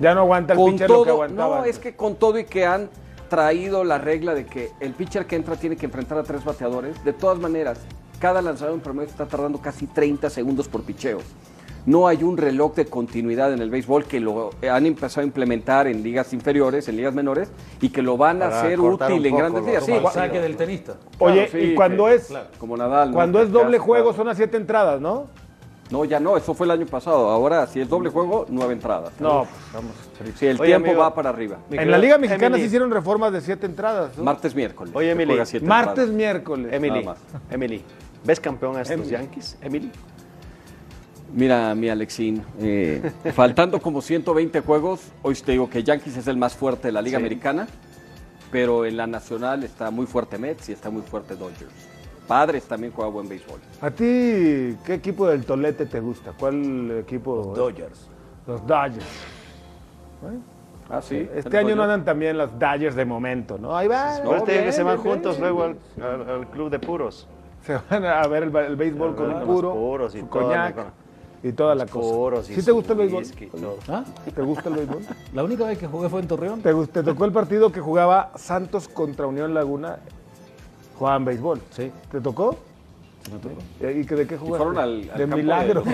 Ya no aguanta el pitcher lo que aguantaba. No, es que con todo y que han traído la regla de que el pitcher que entra tiene que enfrentar a tres bateadores. De todas maneras, cada lanzador en promedio está tardando casi 30 segundos por picheo. no hay un reloj de continuidad en el béisbol que lo han empezado a implementar en ligas inferiores, en ligas menores, y que lo van a hacer útil en grandes ligas. Sí, saque del tenista. Oye, y cuando es como Nadal, cuando es doble juego son a siete entradas, ¿no? No, ya no, eso fue el año pasado. Ahora, si es doble juego, nueve entradas. No, vamos. Si el tiempo va para arriba. En la Liga Mexicana se hicieron reformas de siete entradas. Martes, miércoles. Oye, Emily. Martes, miércoles. Emily, Emily, ¿ves campeón a estos Yankees, Emily? Mira, mi Alexín, eh, faltando como 120 juegos, hoy te digo que Yankees es el más fuerte de la Liga Americana, pero en la Nacional está muy fuerte Mets y está muy fuerte Dodgers. Padres también juega buen béisbol. ¿A ti qué equipo del Tolete te gusta? ¿Cuál equipo? Los Dodgers. Los Dodgers. Ah, sí. Este año no andan también los Dodgers de momento, ¿no? Ahí va. No, que se van juntos luego al, club de puros. Se van a ver el, béisbol con un puro, puros y su coñac y toda la cosa. ¿Sí te gusta el béisbol? ¿Ah? ¿Te gusta el béisbol? La única vez que jugué fue en Torreón. ¿Te, te tocó el partido que jugaba Santos contra Unión Laguna? Jugaban béisbol. Sí. ¿Te tocó? Me tocó. ¿Y de qué jugaste? fueron al, de milagro.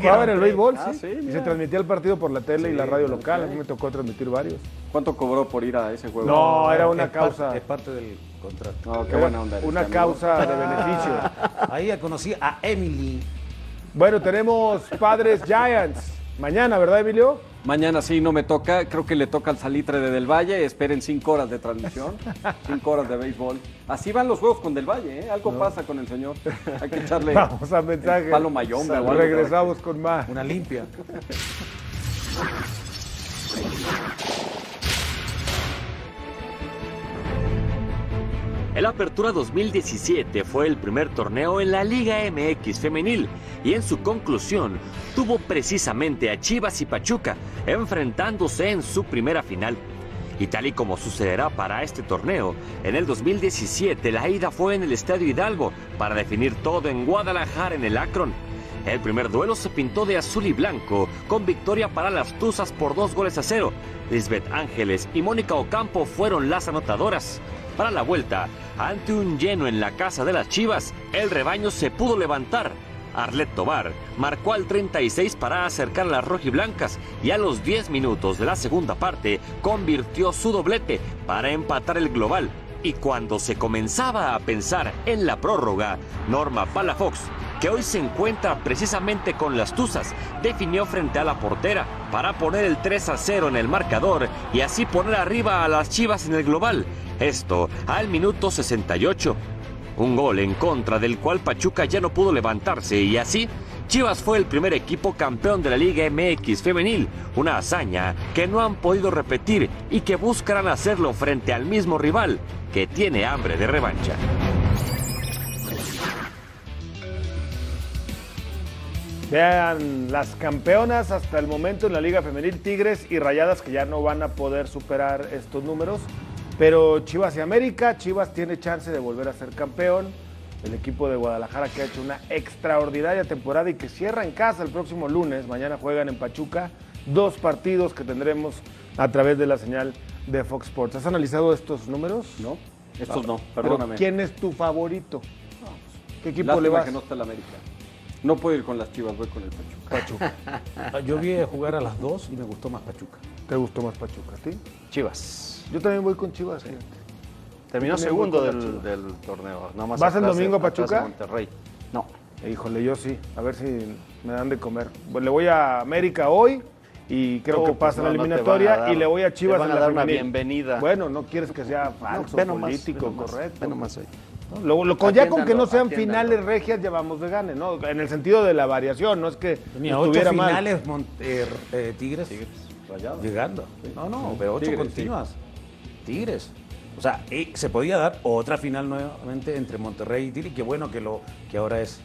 Jugaban el béisbol, ah, sí. Y se transmitía el partido por la tele y la radio local. A mí me tocó transmitir varios. ¿Cuánto cobró por ir a ese juego? No, era una causa. es parte del contrato. No, qué buena onda. Una causa de beneficio. Ahí ya conocí a Emily. Bueno, tenemos Padres Giants. Mañana, ¿verdad, Emilio? Mañana sí, no me toca. Creo que le toca al Salitre de Del Valle. Esperen cinco horas de transmisión, cinco horas de béisbol. Así van los juegos con Del Valle, ¿eh? Algo pasa con el señor. Hay que echarle Vamos a mensaje. palo mayón. Regresamos con más. Una limpia. El Apertura 2017 fue el primer torneo en la Liga MX femenil y en su conclusión tuvo precisamente a Chivas y Pachuca enfrentándose en su primera final. Y tal y como sucederá para este torneo, en el 2017 la ida fue en el Estadio Hidalgo para definir todo en Guadalajara en el Akron. El primer duelo se pintó de azul y blanco, con victoria para las Tuzas por dos goles a cero. Lisbeth Ángeles y Mónica Ocampo fueron las anotadoras. Para la vuelta, ante un lleno en la casa de las Chivas, el rebaño se pudo levantar. Arlet Tobar marcó al 36 para acercar a las rojiblancas y a los 10 minutos de la segunda parte convirtió su doblete para empatar el global. Y cuando se comenzaba a pensar en la prórroga, Norma Palafox, que hoy se encuentra precisamente con las Tuzas, definió frente a la portera para poner el 3 a 0 en el marcador y así poner arriba a las Chivas en el global. Esto al minuto 68. Un gol en contra del cual Pachuca ya no pudo levantarse y así Chivas fue el primer equipo campeón de la Liga MX femenil, una hazaña que no han podido repetir y que buscarán hacerlo frente al mismo rival que tiene hambre de revancha. Vean las campeonas hasta el momento en la Liga Femenil Tigres y Rayadas que ya no van a poder superar estos números. Pero Chivas y América, Chivas tiene chance de volver a ser campeón. El equipo de Guadalajara que ha hecho una extraordinaria temporada y que cierra en casa el próximo lunes. Mañana juegan en Pachuca. Dos partidos que tendremos a través de la señal de Fox Sports. ¿Has analizado estos números? No, estos no, perdóname. ¿Quién es tu favorito? ¿Qué equipo le vas? que no está el América. No puedo ir con las Chivas, voy con el Pachuca. Pachuca. Yo vi jugar a las dos y me gustó más Pachuca. ¿Te gustó más Pachuca? ¿A ti? Chivas. Yo también voy con Chivas. Terminó segundo del, torneo. ¿Vas el domingo a Pachuca? Monterrey. No. Híjole, yo sí. A ver si me dan de comer. le voy a América hoy y creo que pues pasa la eliminatoria y le voy a Chivas van a dar una bienvenida. Bueno, no quieres que sea falso, político, correcto. Más, lo, lo, ya con que no sean finales regias ya vamos de gane, ¿no? En el sentido de la variación, no es que Mira, ocho finales eh, eh, Tigres, Tigres llegando. No, no, pero ocho continuas. Tigres. O sea, se podía dar otra final nuevamente entre Monterrey y Tigres. Qué bueno que, lo, que ahora es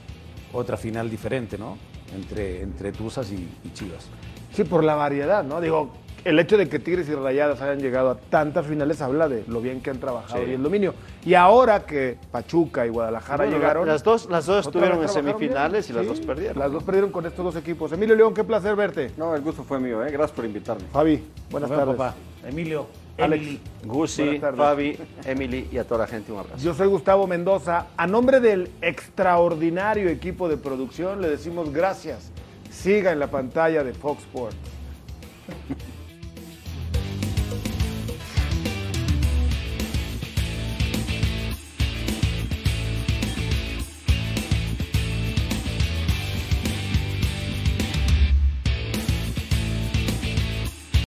otra final diferente, ¿no? Entre, entre Tuzas y, Chivas. Sí, por la variedad, ¿no? Digo, el hecho de que Tigres y Rayadas hayan llegado a tantas finales habla de lo bien que han trabajado y el dominio. Y ahora que Pachuca y Guadalajara llegaron. Las dos, las dos estuvieron en semifinales y las dos perdieron. Las dos perdieron con estos dos equipos. Emilio León, qué placer verte. No, el gusto fue mío, ¿eh? gracias por invitarme. Fabi, buenas tardes. Papá. Emilio, Alex. Gusi, Fabi, Emily y a toda la gente un abrazo. Yo soy Gustavo Mendoza. A nombre del extraordinario equipo de producción le decimos gracias. Siga en la pantalla de Fox Sports.